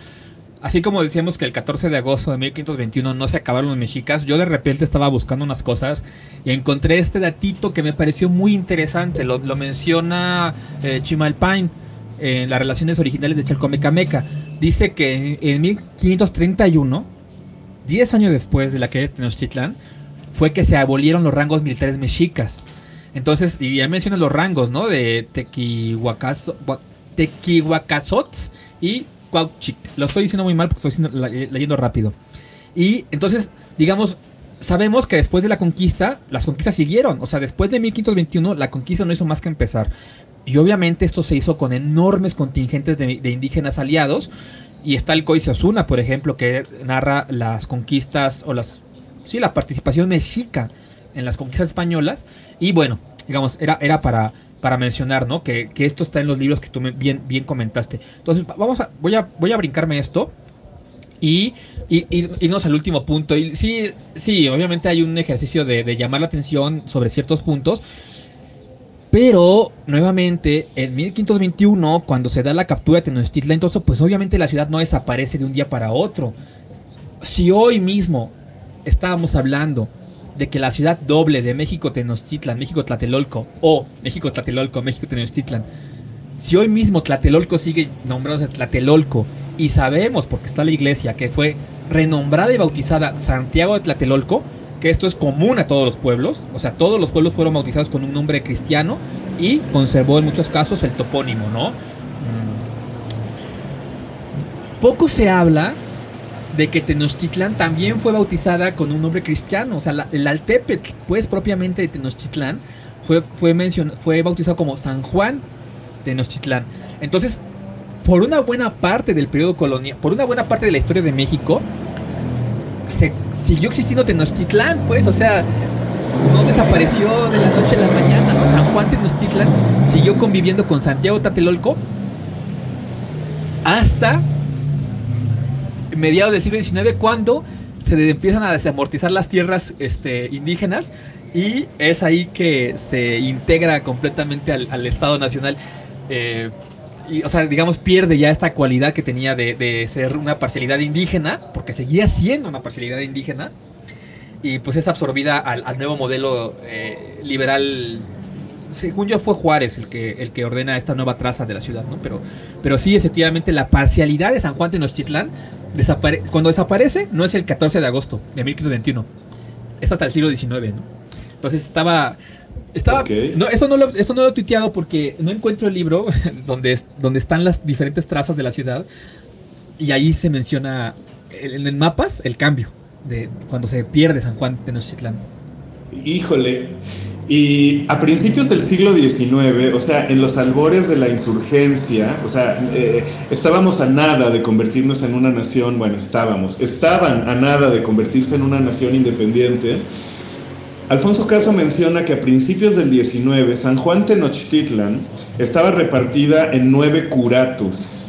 Speaker 8: Así como decíamos que el 14 de agosto de 1521 no se acabaron los mexicas, yo de repente estaba buscando unas cosas y encontré este datito que me pareció muy interesante. Lo, menciona eh, Chimalpain en las relaciones originales de Chalcomecameca. Dice que en, en 1531, 10 años después de la caída de Tenochtitlán, fue que se abolieron los rangos militares mexicas. Entonces, y ya mencionan los rangos, ¿no? De Tequihuacazo, Hua-
Speaker 5: Tequihuacazots y Lo estoy diciendo muy mal porque estoy eh, leyendo rápido. Y entonces, digamos, sabemos que después de la conquista, las conquistas siguieron. O sea, después de 1521, la conquista no hizo más que empezar. Y obviamente esto se hizo con enormes contingentes de, de indígenas aliados. Y está el Códice Osuna, por ejemplo, que narra las conquistas o las. Sí, la participación mexica en las conquistas españolas. Y bueno, digamos, era, era para, para mencionar, ¿no? Que, que esto está en los libros que tú bien, bien comentaste. Entonces, va- vamos a, voy a, voy a brincarme esto. Y, y- y- irnos al último punto. Y sí, sí, obviamente hay un ejercicio de, de llamar la atención sobre ciertos puntos. Pero, nuevamente, en 1521, cuando se da la captura de Tenochtitlan, entonces, pues obviamente la ciudad no desaparece de un día para otro. Si hoy mismo estábamos hablando de que la ciudad doble de México Tenochtitlan, México Tlatelolco, o México Tlatelolco, México Tenochtitlan, si hoy mismo Tlatelolco sigue nombrándose Tlatelolco y sabemos, porque está la iglesia, que fue renombrada y bautizada Santiago de Tlatelolco, que esto es común a todos los pueblos, o sea, todos los pueblos fueron bautizados con un nombre cristiano y conservó en muchos casos el topónimo, ¿no? Mm. Poco se habla de que Tenochtitlan también fue bautizada con un nombre cristiano, o sea, la- el Altepetl, pues propiamente de Tenochtitlan, fue, fue, mencion- fue bautizado como San Juan Tenochtitlán. Entonces, por una buena parte del periodo colonial, por una buena parte de la historia de México, se siguió existiendo Tenochtitlán, pues, o sea, no desapareció de la noche a la mañana. San Juan Tenochtitlan siguió conviviendo con Santiago Tatelolco hasta mediados del siglo XIX cuando se empiezan a desamortizar las tierras este, indígenas y es ahí que se integra completamente al, Estado Nacional. eh, o sea, digamos, pierde ya esta cualidad que tenía de, ser una parcialidad indígena, porque seguía siendo una parcialidad indígena, y pues es absorbida al, al nuevo modelo eh, liberal. Según yo fue Juárez el que, el que ordena esta nueva traza de la ciudad, ¿no? Pero, pero sí, efectivamente, la parcialidad de San Juan Tenochtitlán, desapare cuando desaparece, no es el 14 de agosto de 1521, es hasta el siglo XIX, ¿no? Entonces estaba... Estaba,
Speaker 6: Ok.
Speaker 5: no, eso, no lo, eso no lo he tuiteado porque no encuentro el libro (laughs) donde, donde están las diferentes trazas de la ciudad y ahí se menciona en el mapas el cambio de cuando se pierde San Juan Tenochtitlán.
Speaker 6: Híjole. Y a principios del siglo XIX, o sea, en los albores de la insurgencia, o sea, eh, estábamos a nada de convertirnos en una nación, bueno, estábamos, estaban a nada de convertirse en una nación independiente. Alfonso Caso menciona que a principios del 19, San Juan Tenochtitlan estaba repartida en nueve curatos.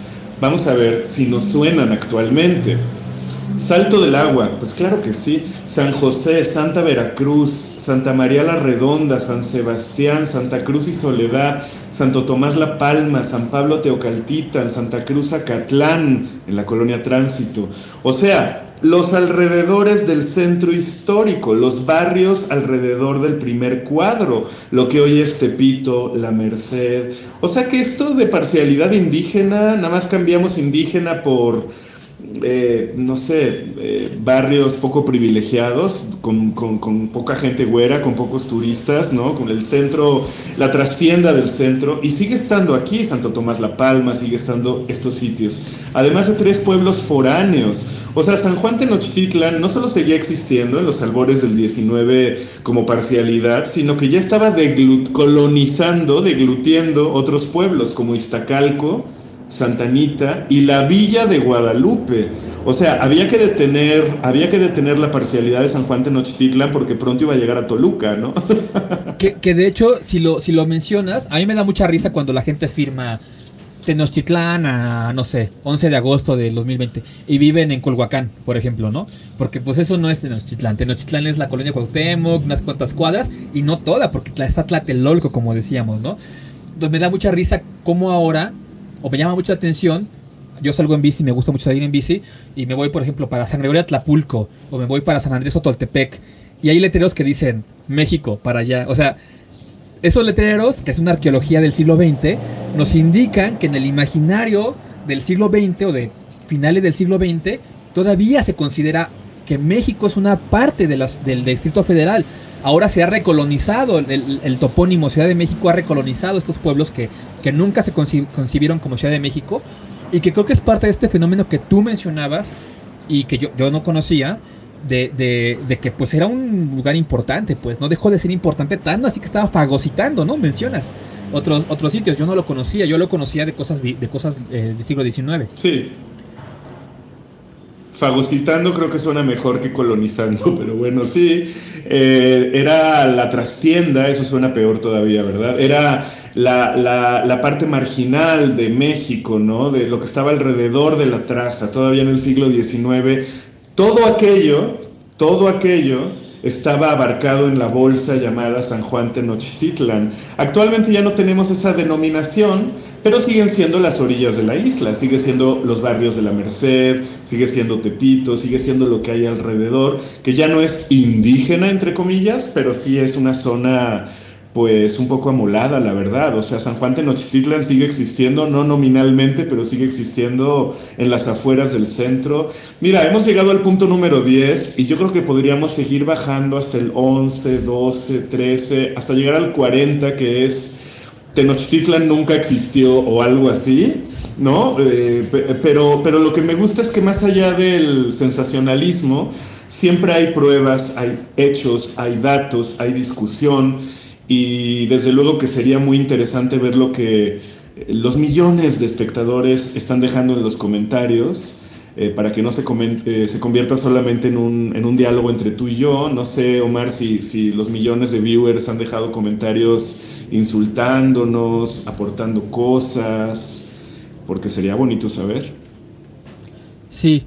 Speaker 6: Vamos a ver si nos suenan actualmente. Salto del Agua, pues claro que sí. San José, Santa Veracruz, Santa María la Redonda, San Sebastián, Santa Cruz y Soledad, Santo Tomás La Palma, San Pablo Teocaltitan, Santa Cruz Acatlán, en la colonia Tránsito. O sea, los alrededores del centro histórico, los barrios alrededor del primer cuadro, lo que hoy es Tepito, La Merced. O sea que esto de parcialidad indígena, nada más cambiamos indígena por eh, no sé, eh, barrios poco privilegiados, con, con- poca gente güera, con pocos turistas, ¿no? Con el centro, la trastienda del centro, y sigue estando aquí Santo Tomás La Palma, sigue estando estos sitios. Además de tres pueblos foráneos. O sea, San Juan Tenochtitlan no solo seguía existiendo en los albores del 19 como parcialidad, sino que ya estaba deglu- colonizando, deglutiendo otros pueblos como Iztacalco, Santa Anita y la villa de Guadalupe. O sea, había que detener, había que detener la parcialidad de San Juan Tenochtitlan porque pronto iba a llegar a Toluca, ¿no? (laughs)
Speaker 5: Que, de hecho, si lo, si lo mencionas, a mí me da mucha risa cuando la gente firma Tenochtitlán a, no sé, 11 de agosto del 2020 y viven en Colhuacán, por ejemplo, ¿no? Porque pues eso no es Tenochtitlán. Tenochtitlán es la colonia Cuauhtémoc, unas cuantas cuadras y no toda, porque está Tlatelolco, como decíamos, ¿no? Entonces me da mucha risa cómo ahora, o me llama mucha atención, yo salgo en bici, me gusta mucho salir en bici, y me voy, por ejemplo, para San Gregorio Tlapulco, o me voy para San Andrés Otoltepec, y hay letreros que dicen México para allá. O sea, esos letreros, que es una arqueología del siglo XX, nos indican que en el imaginario del siglo XX o de finales del siglo XX, todavía se considera que México es una parte de las, del Distrito Federal.
Speaker 9: Ahora se ha recolonizado, el, topónimo Ciudad de México ha recolonizado estos pueblos que, que nunca se concibieron como Ciudad de México y que creo que es parte de este fenómeno que tú mencionabas y que yo, yo no conocía, de, de, de, que pues era un lugar importante, pues no dejó de ser importante tanto, así que estaba fagocitando, ¿no? Mencionas otros, otros sitios, yo no lo conocía, yo lo conocía de cosas, de cosas eh, del siglo XIX.
Speaker 6: Sí. Fagocitando creo que suena mejor que colonizando, (laughs) pero bueno, sí. Eh, era la trastienda, eso suena peor todavía, ¿verdad? Era la, la, la, parte marginal de México, ¿no? De lo que estaba alrededor de la traza, todavía en el siglo XIX todo aquello, todo aquello estaba abarcado en la bolsa llamada San Juan Tenochtitlan. Actualmente ya no tenemos esa denominación, pero siguen siendo las orillas de la isla, sigue siendo los barrios de la Merced, sigue siendo Tepito, sigue siendo lo que hay alrededor, que ya no es indígena, entre comillas, pero sí es una zona pues un poco amolada, la verdad. O sea, San Juan Tenochtitlan sigue existiendo, no nominalmente, pero sigue existiendo en las afueras del centro. Mira, hemos llegado al punto número 10 y yo creo que podríamos seguir bajando hasta el 11, 12, 13, hasta llegar al 40, que es Tenochtitlan nunca existió o algo así. ¿No? Eh, pero, pero lo que me gusta es que más allá del sensacionalismo, siempre hay pruebas, hay hechos, hay datos, hay discusión y desde luego que sería muy interesante ver lo que eh, los millones de espectadores están dejando en los comentarios. Eh, para que no se, eh, se convierta solamente en un, en un, diálogo entre tú y yo. No sé, Omar, si, si los millones de viewers han dejado comentarios insultándonos, aportando cosas, porque sería bonito saber.
Speaker 9: Sí,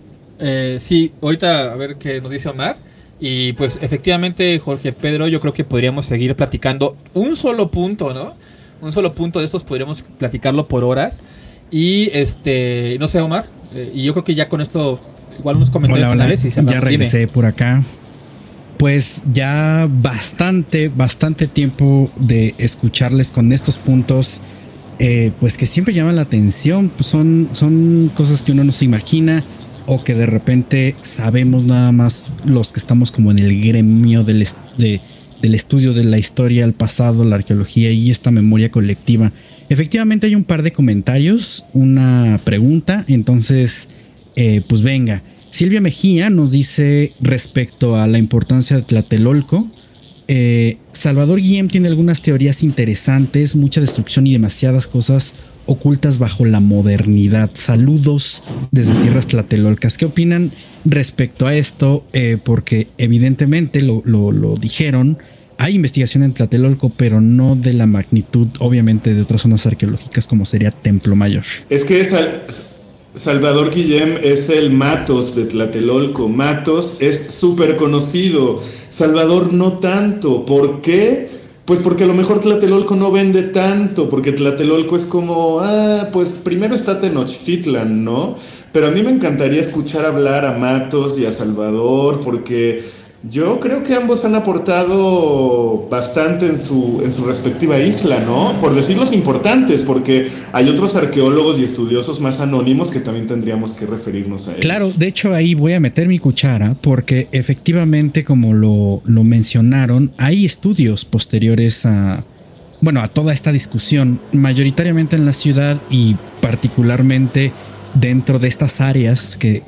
Speaker 9: sí, ahorita a ver qué nos dice Omar. Y pues efectivamente, Jorge Pedro, yo creo que podríamos seguir platicando un solo punto, ¿no? Un solo punto de estos podríamos platicarlo por horas. Y este, no sé, Omar, eh, y yo creo que ya con esto, igual unos comentarios finales
Speaker 4: y se Ya regresé por acá. Pues ya bastante, bastante tiempo de escucharles con estos puntos, eh, pues que siempre llaman la atención. Pues son, son cosas que uno no se imagina o que de repente sabemos nada más los que estamos como en el gremio del, del estudio de la historia, el pasado, la arqueología y esta memoria colectiva. Efectivamente hay un par de comentarios, una pregunta, entonces, eh, pues venga. Silvia Mejía nos dice respecto a la importancia de Tlatelolco. Eh, Salvador Guillem tiene algunas teorías interesantes, mucha destrucción y demasiadas cosas ocultas bajo la modernidad. Saludos desde tierras tlatelolcas. ¿Qué opinan respecto a esto? Eh, porque evidentemente lo, dijeron. Hay investigación en Tlatelolco, pero no de la magnitud, obviamente, de otras zonas arqueológicas como sería Templo Mayor.
Speaker 6: Es que Salvador Guillem es el Matos de Tlatelolco. Matos es súper conocido. Salvador no tanto. ¿Por qué? Pues porque a lo mejor Tlatelolco no vende tanto, porque Tlatelolco es como, ah, pues primero está Tenochtitlan, ¿no? Pero a mí me encantaría escuchar hablar a Matos y a Salvador, porque yo creo que ambos han aportado bastante en su, en su respectiva isla, ¿no? Por decir los importantes, porque hay otros arqueólogos y estudiosos más anónimos que también tendríamos que referirnos a ellos.
Speaker 4: Claro, de hecho ahí voy a meter mi cuchara, porque efectivamente, como lo, lo mencionaron, hay estudios posteriores a, bueno, a toda esta discusión, mayoritariamente en la ciudad y particularmente dentro de estas áreas que,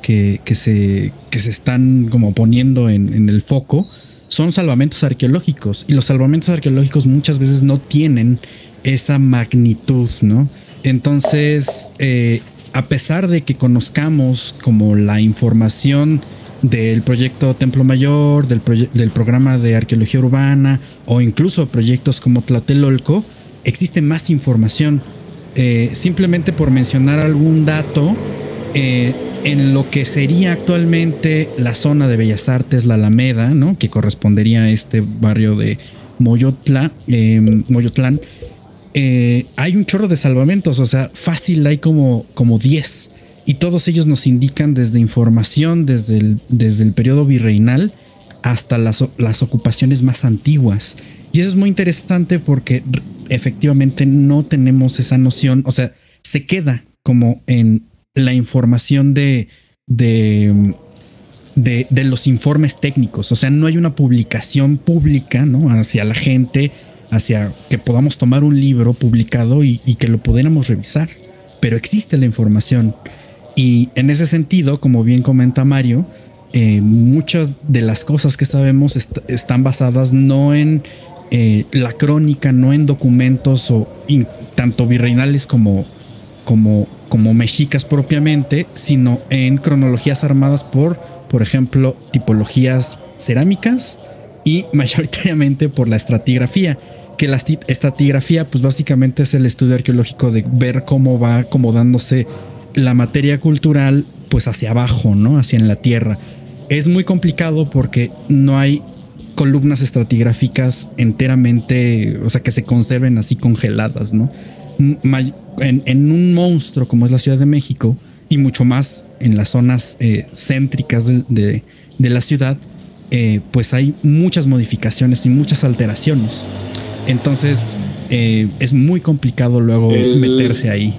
Speaker 4: se, se están como poniendo en, el foco son salvamentos arqueológicos y los salvamentos arqueológicos muchas veces no tienen esa magnitud, ¿no? Entonces, eh, a pesar de que conozcamos como la información del proyecto Templo Mayor, del, del programa de arqueología urbana o incluso proyectos como Tlatelolco, existe más información eh, simplemente por mencionar algún dato, eh, en lo que sería actualmente la zona de Bellas Artes, la Alameda, ¿no? que correspondería a este barrio de Moyotla, em, Moyotlán, eh, hay un chorro de salvamentos, o sea, fácil hay como, como 10. Y todos ellos nos indican desde información, desde el, desde el periodo virreinal hasta las, las ocupaciones más antiguas. Y eso es muy interesante porque efectivamente no tenemos esa noción, o sea, se queda como en la información de, de, de, de, los informes técnicos. O sea, no hay una publicación pública, ¿no? Hacia la gente, hacia que podamos tomar un libro publicado y, que lo pudiéramos revisar. Pero existe la información. Y en ese sentido, como bien comenta Mario, eh, muchas de las cosas que sabemos est están basadas no en eh, la crónica, no en documentos o tanto virreinales como, como, como mexicas propiamente, sino en cronologías armadas por, por ejemplo, tipologías cerámicas y (laughs) mayoritariamente por la estratigrafía. Que la estratigrafía, pues básicamente es el estudio arqueológico de ver cómo va acomodándose la materia cultural, pues hacia abajo, ¿no? Hacia en la tierra. Es muy complicado porque no hay columnas estratigráficas enteramente, o sea, que se conserven así congeladas, ¿no? En, un monstruo como es la Ciudad de México y mucho más en las zonas eh, céntricas de, la ciudad, eh, pues hay muchas modificaciones y muchas alteraciones. Entonces eh, es muy complicado luego meterse ahí.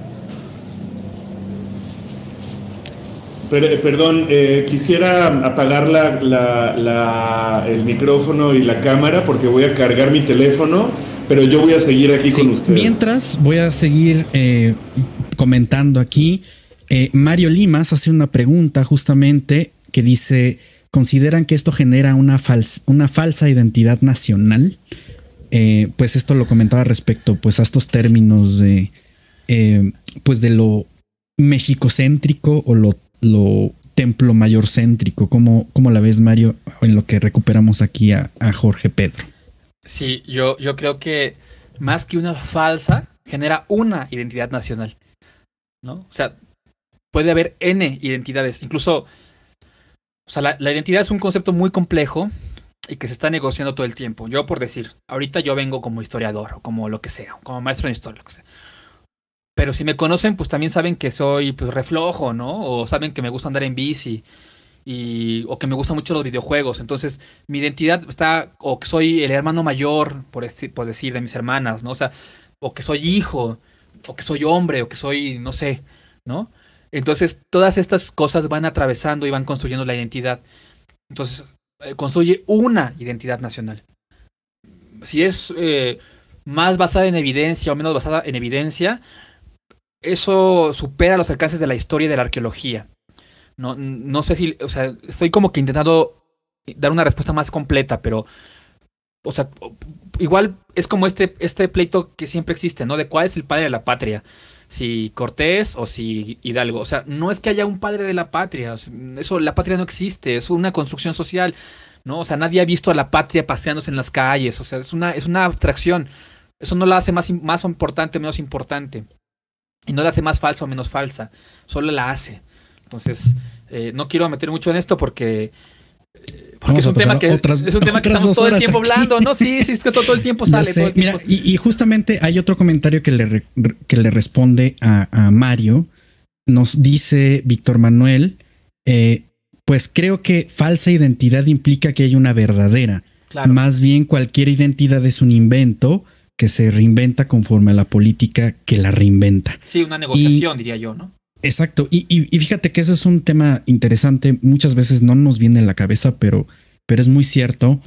Speaker 6: Perdón, eh, quisiera apagar el micrófono y la cámara porque voy a cargar mi teléfono, pero yo voy a seguir aquí con ustedes.
Speaker 4: Mientras voy a seguir eh, comentando aquí, eh, Mario Limas hace una pregunta justamente que dice, ¿consideran que esto genera una, una falsa identidad nacional? pues esto lo comentaba respecto pues a estos términos de pues de lo mexicocéntrico o lo lo templo mayor céntrico. ¿Cómo, cómo la ves, Mario, en lo que recuperamos aquí a, Jorge Pedro?
Speaker 5: Sí, yo, yo creo que más que una falsa, genera una identidad nacional. ¿No? O sea, puede haber N identidades. Incluso, o sea, la, la, identidad es un concepto muy complejo y que se está negociando todo el tiempo. Yo, por decir, ahorita yo vengo como historiador o como lo que sea, como maestro en historia, lo que sea. Pero si me conocen, pues también saben que soy pues, reflojo, ¿no? O saben que me gusta andar en bici. Y, o que me gustan mucho los videojuegos. Entonces, mi identidad está, o que soy el hermano mayor, por, por decir, de mis hermanas, ¿no? O sea, o que soy hijo, o que soy hombre, o que soy, no sé, ¿no? Entonces, todas estas cosas van atravesando y van construyendo la identidad. Entonces, eh, construye una identidad nacional. Si es eh, más basada en evidencia o menos basada en evidencia, eso supera los alcances de la historia y de la arqueología. No, no sé si, o sea, estoy como que intentando dar una respuesta más completa, pero, o sea, igual es como este, este pleito que siempre existe, ¿no? De cuál es el padre de la patria, si Cortés o si Hidalgo. O sea, no es que haya un padre de la patria, eso, la patria no existe, es una construcción social, ¿no? O sea, nadie ha visto a la patria paseándose en las calles, o sea, es una, es una abstracción. Eso no la hace más, más importante o menos importante. Y no la hace más falsa o menos falsa, solo la hace. Entonces, eh, no quiero meter mucho en esto porque, eh, porque es un, tema que, es un tema que estamos todo el tiempo hablando, ¿no? Sí, sí, es que todo, el tiempo (laughs) sale.
Speaker 4: Mira, y, justamente hay otro comentario que le, que le responde a, Mario. Nos dice Víctor Manuel, eh, pues creo que falsa identidad implica que hay una verdadera. Más bien cualquier identidad es un invento que se reinventa conforme a la política que la reinventa.
Speaker 5: Sí, una negociación, diría yo, ¿no?
Speaker 4: Exacto. Y, fíjate que ese es un tema interesante. Muchas veces no nos viene en la cabeza, pero, pero es muy cierto.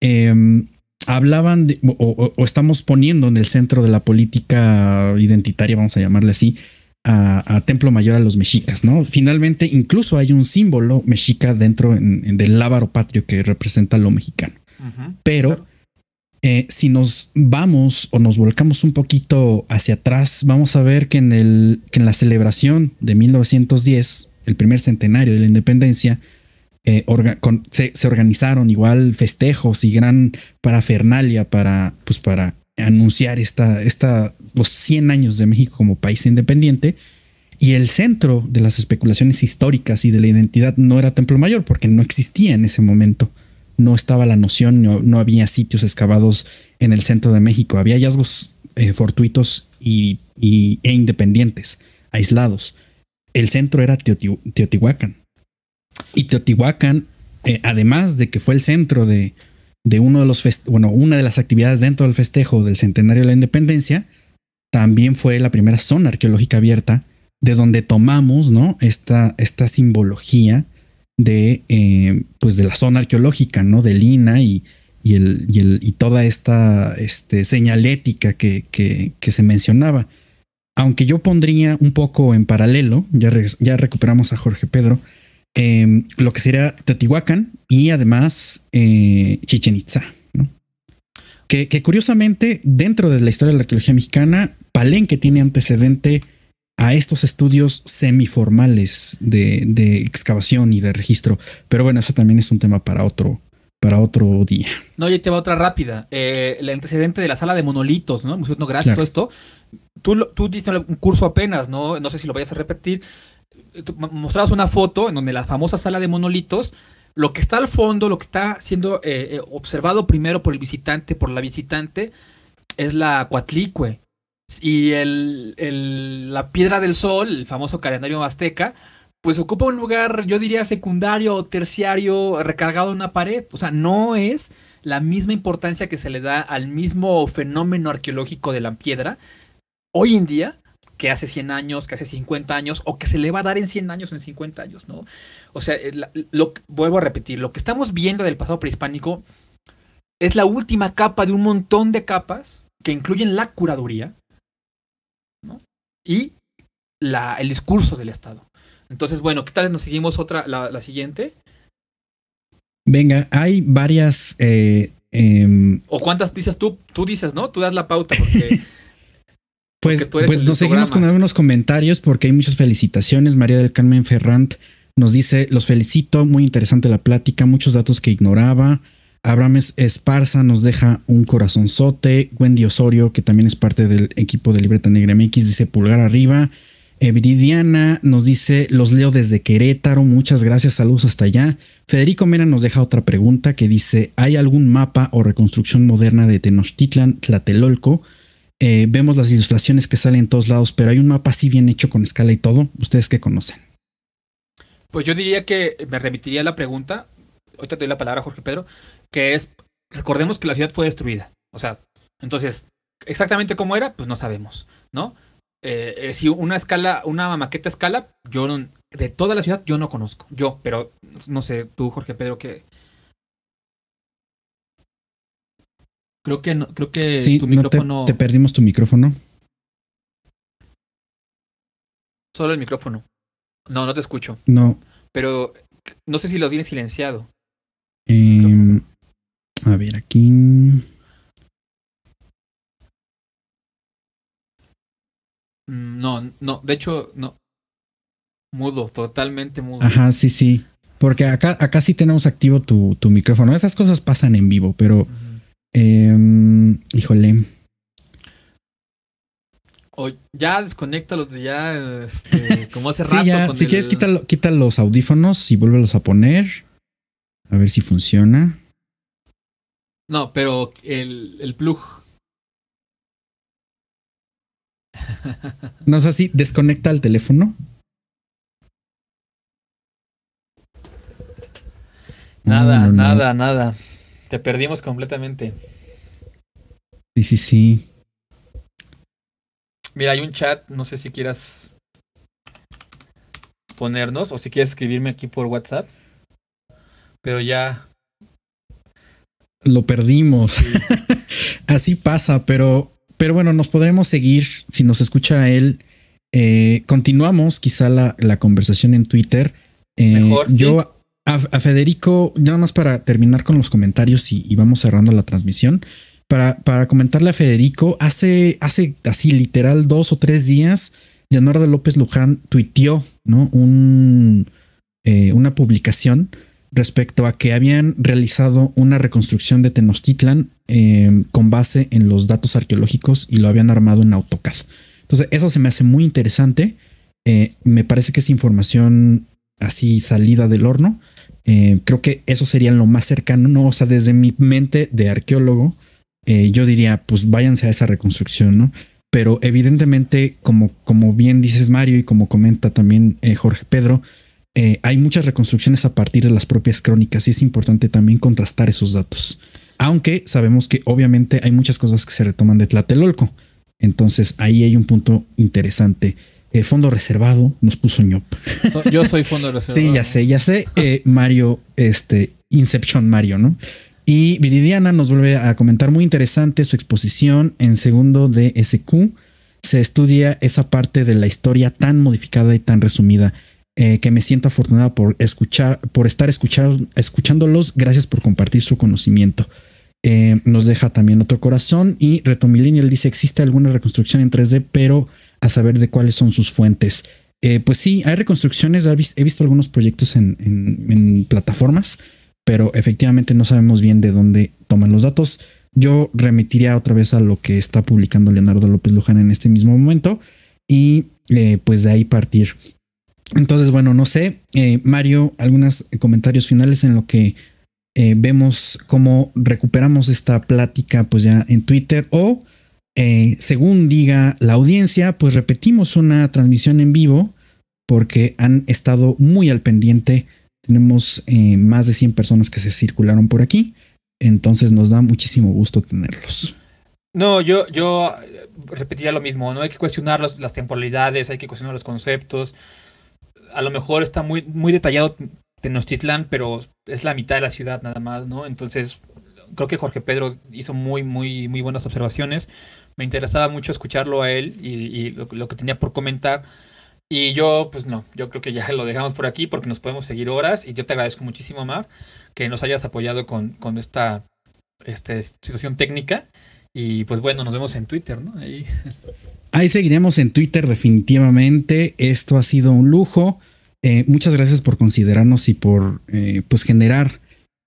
Speaker 4: Em, hablaban de, o, estamos poniendo en el centro de la política identitaria, vamos a llamarle así, a, Templo Mayor a los mexicas, ¿no? Finalmente, incluso hay un símbolo mexica dentro del lábaro patrio que representa lo mexicano. pero eh, si nos vamos o nos volcamos un poquito hacia atrás, vamos a ver que en, el, que en la celebración de 1910, el primer centenario de la independencia, eh, se, organizaron igual festejos y gran parafernalia para, pues para anunciar esta, esta, los 100 años de México como país independiente. Y el centro de las especulaciones históricas y de la identidad no era Templo Mayor, porque no existía en ese momento no estaba la noción, no, había sitios excavados en el centro de México, había hallazgos eh, fortuitos y, e independientes, aislados. El centro era Teotihuacán. Y Teotihuacán, eh, además de que fue el centro de, de uno de los bueno, una de las actividades dentro del festejo del centenario de la independencia, también fue la primera zona arqueológica abierta de donde tomamos ¿no? esta, esta simbología de, eh, pues de la zona arqueológica, ¿no? De Lina y, y, el, y, el, y toda esta este, señalética que, que, que, se mencionaba. Aunque yo pondría un poco en paralelo, ya, ya recuperamos a Jorge Pedro, eh, lo que sería Teotihuacán y además eh, Chichen Itza. Que, que, curiosamente, dentro de la historia de la arqueología mexicana, Palenque tiene antecedente a estos estudios semiformales de, de excavación y de registro. Pero bueno, eso también es un tema para otro, para otro día.
Speaker 5: No, ya te va otra rápida. Eh, el antecedente de la sala de monolitos, ¿no? Museo etnográfico, claro. esto. Tú, tú diste un curso apenas, ¿no? No sé si lo vayas a repetir. Tú mostrabas una foto en donde la famosa sala de monolitos, lo que está al fondo, lo que está siendo eh, observado primero por el visitante, por la visitante, es la Coatlicue. Y el, el, la piedra del sol, el famoso calendario azteca, pues ocupa un lugar, yo diría, secundario o terciario, recargado en una pared. O sea, no es la misma importancia que se le da al mismo fenómeno arqueológico de la piedra hoy en día que hace 100 años, que hace 50 años, o que se le va a dar en 100 años o en 50 años, ¿no? O sea, lo, lo, vuelvo a repetir, lo que estamos viendo del pasado prehispánico es la última capa de un montón de capas que incluyen la curaduría. Y la, el discurso del Estado. Entonces, bueno, ¿qué tal nos seguimos otra, la, la siguiente?
Speaker 4: Venga, hay varias. Eh, eh,
Speaker 5: ¿O cuántas dices tú? Tú dices, ¿no? Tú das la pauta porque. (laughs)
Speaker 4: pues, pues nos seguimos con algunos comentarios porque hay muchas felicitaciones. María del Carmen Ferrant nos dice: Los felicito, muy interesante la plática, muchos datos que ignoraba. Abraham Esparza nos deja un corazonzote. Wendy Osorio, que también es parte del equipo de Libreta Negra MX, dice pulgar arriba. Viridiana nos dice, los leo desde Querétaro, muchas gracias, saludos hasta allá. Federico Mena nos deja otra pregunta que dice, ¿hay algún mapa o reconstrucción moderna de Tenochtitlan, Tlatelolco? Eh, vemos las ilustraciones que salen en todos lados, pero hay un mapa así bien hecho con escala y todo. ¿Ustedes qué conocen?
Speaker 5: Pues yo diría que me remitiría a la pregunta, ahorita te doy la palabra Jorge Pedro, que es, recordemos que la ciudad fue destruida. O sea, entonces, exactamente cómo era, pues no sabemos, ¿no? Eh, eh, si una escala, una maqueta escala, yo no, de toda la ciudad yo no conozco. Yo, pero no sé, tú, Jorge Pedro, que. Creo que no, creo que
Speaker 4: sí,
Speaker 5: tu
Speaker 4: micrófono. No te, te, perdimos tu micrófono.
Speaker 5: Solo el micrófono. No, no te escucho.
Speaker 4: No.
Speaker 5: Pero no sé si lo tienes silenciado.
Speaker 4: Eh, a ver, aquí.
Speaker 5: No, no, de hecho, no. Mudo, totalmente mudo.
Speaker 4: Ajá, sí, sí. Porque acá, acá sí tenemos activo tu, tu micrófono. Esas cosas pasan en vivo, pero. Uh -huh. eh, híjole.
Speaker 5: O ya desconéctalos de ya, este, (laughs) como hace
Speaker 4: sí,
Speaker 5: rato.
Speaker 4: Ya,
Speaker 5: con
Speaker 4: si
Speaker 5: el...
Speaker 4: quieres, quita, quita los audífonos y vuélvelos a poner. A ver si funciona.
Speaker 5: No, pero el, el plug.
Speaker 4: No sé si desconecta el teléfono.
Speaker 5: Nada, no, no, nada, no. nada. Te perdimos completamente.
Speaker 4: Sí, sí, sí.
Speaker 5: Mira, hay un chat, no sé si quieras ponernos o si quieres escribirme aquí por WhatsApp. Pero ya.
Speaker 4: Lo perdimos. Sí. (laughs) Así pasa, pero pero bueno, nos podremos seguir si nos escucha él. Eh, continuamos quizá la, la, conversación en Twitter. Eh,
Speaker 5: Mejor, ¿sí?
Speaker 4: Yo a, a, Federico, nada más para terminar con los comentarios y, y vamos cerrando la transmisión. Para, para, comentarle a Federico, hace, hace así literal dos o tres días, Leonardo López Luján tuiteó ¿no? Un, eh, una publicación respecto a que habían realizado una reconstrucción de Tenochtitlan eh, con base en los datos arqueológicos y lo habían armado en AutoCAD. Entonces, eso se me hace muy interesante. Eh, me parece que es información así salida del horno. Eh, creo que eso sería lo más cercano, ¿no? O sea, desde mi mente de arqueólogo, yo diría, pues váyanse a esa reconstrucción, ¿no? Pero evidentemente, como, como bien dices Mario y como comenta también Jorge Pedro, eh, hay muchas reconstrucciones a partir de las propias crónicas y es importante también contrastar esos datos. Aunque sabemos que obviamente hay muchas cosas que se retoman de Tlatelolco. Entonces ahí hay un punto interesante eh, fondo reservado, nos puso ñop.
Speaker 5: So- yo soy fondo (laughs) reservado.
Speaker 4: Sí, ya sé, ya sé. Eh, Mario, este, Inception Mario, ¿no? Y Viridiana nos vuelve a comentar muy interesante su exposición en segundo de SQ. Se estudia esa parte de la historia tan modificada y tan resumida. Eh, que me siento afortunada por escuchar, por estar escuchar, escuchándolos. Gracias por compartir su conocimiento. Eh, nos deja también otro corazón y Reto Millennial dice existe alguna reconstrucción en 3D, pero a saber de cuáles son sus fuentes. Eh, pues sí, hay reconstrucciones. He vis- he visto algunos proyectos en, plataformas, pero efectivamente no sabemos bien de dónde toman los datos. Yo remitiría otra vez a lo que está publicando Leonardo López Luján en este mismo momento y pues de ahí partir. Entonces, bueno, no sé, eh, Mario, algunos comentarios finales en lo que eh, vemos cómo recuperamos esta plática pues ya en Twitter o eh, según diga la audiencia, pues repetimos una transmisión en vivo porque han estado muy al pendiente. Tenemos eh, más de 100 personas que se circularon por aquí. Entonces nos da muchísimo gusto tenerlos.
Speaker 5: No, yo, yo eh, repetiría lo mismo, ¿no? Hay que cuestionar las, las temporalidades, hay que cuestionar los conceptos. A lo mejor está muy, muy detallado Tenochtitlán, pero es la mitad de la ciudad nada más, ¿no? Entonces, creo que Jorge Pedro hizo muy, muy, muy buenas observaciones. Me interesaba mucho escucharlo a él y, y lo, lo que tenía por comentar. Y yo, pues no, yo creo que ya lo dejamos por aquí porque nos podemos seguir horas. Y yo te agradezco muchísimo, Mar, que nos hayas apoyado con, con esta este, situación técnica. Y pues bueno, nos vemos en Twitter, ¿no? Ahí. (laughs)
Speaker 4: Ahí seguiremos en Twitter definitivamente. Esto ha sido un lujo. Eh, muchas gracias por considerarnos y por eh, pues generar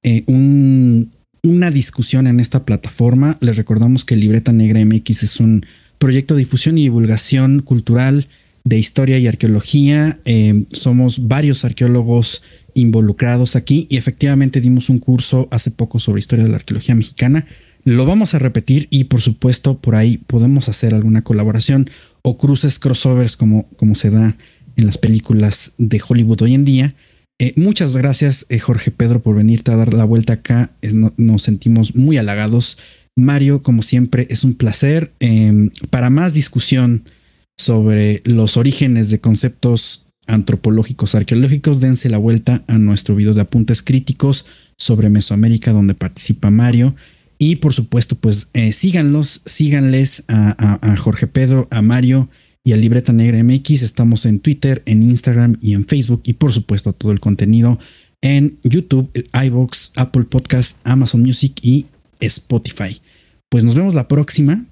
Speaker 4: eh, un- una discusión en esta plataforma. Les recordamos que Libreta Negra MX es un proyecto de difusión y divulgación cultural de historia y arqueología. Eh, somos varios arqueólogos involucrados aquí y efectivamente dimos un curso hace poco sobre historia de la arqueología mexicana. Lo vamos a repetir y por supuesto por ahí podemos hacer alguna colaboración o cruces, crossovers como, como se da en las películas de Hollywood hoy en día. Eh, muchas gracias eh, Jorge Pedro por venirte a dar la vuelta acá. Nos sentimos muy halagados. Mario, como siempre, es un placer. Eh, para más discusión sobre los orígenes de conceptos antropológicos, arqueológicos, dense la vuelta a nuestro video de apuntes críticos sobre Mesoamérica, donde participa Mario. Y por supuesto, pues eh, síganlos, síganles a, a- a Jorge Pedro, a Mario y a Libreta Negra MX. Estamos en Twitter, en Instagram y en Facebook. Y por supuesto, todo el contenido en YouTube, iBox, Apple Podcast, Amazon Music y Spotify. Pues nos vemos la próxima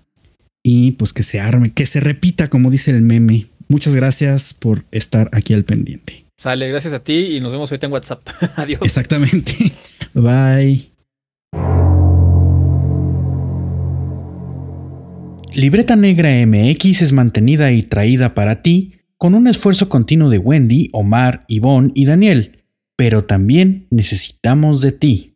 Speaker 4: y pues que se arme, que se repita, como dice el meme. Muchas gracias por estar aquí al pendiente.
Speaker 5: Sale, gracias a ti y nos vemos ahorita en WhatsApp. (laughs) Adiós.
Speaker 4: Exactamente. (laughs) Bye. Libreta Negra MX es mantenida y traída para ti con un esfuerzo continuo de Wendy, Omar, Ivonne y Daniel, pero también necesitamos de ti.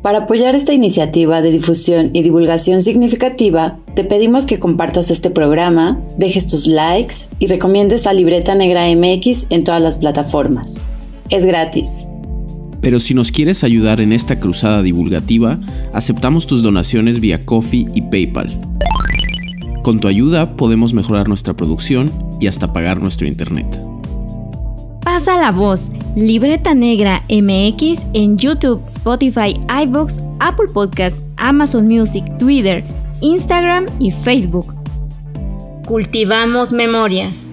Speaker 1: Para apoyar esta iniciativa de difusión y divulgación significativa, te pedimos que compartas este programa, dejes tus likes y recomiendes a Libreta Negra MX en todas las plataformas. Es gratis.
Speaker 2: Pero si nos quieres ayudar en esta cruzada divulgativa, aceptamos tus donaciones vía Coffee y PayPal. Con tu ayuda podemos mejorar nuestra producción y hasta pagar nuestro internet.
Speaker 3: Pasa la voz. Libreta Negra MX en YouTube, Spotify, iBox, Apple Podcast, Amazon Music, Twitter, Instagram y Facebook. Cultivamos memorias.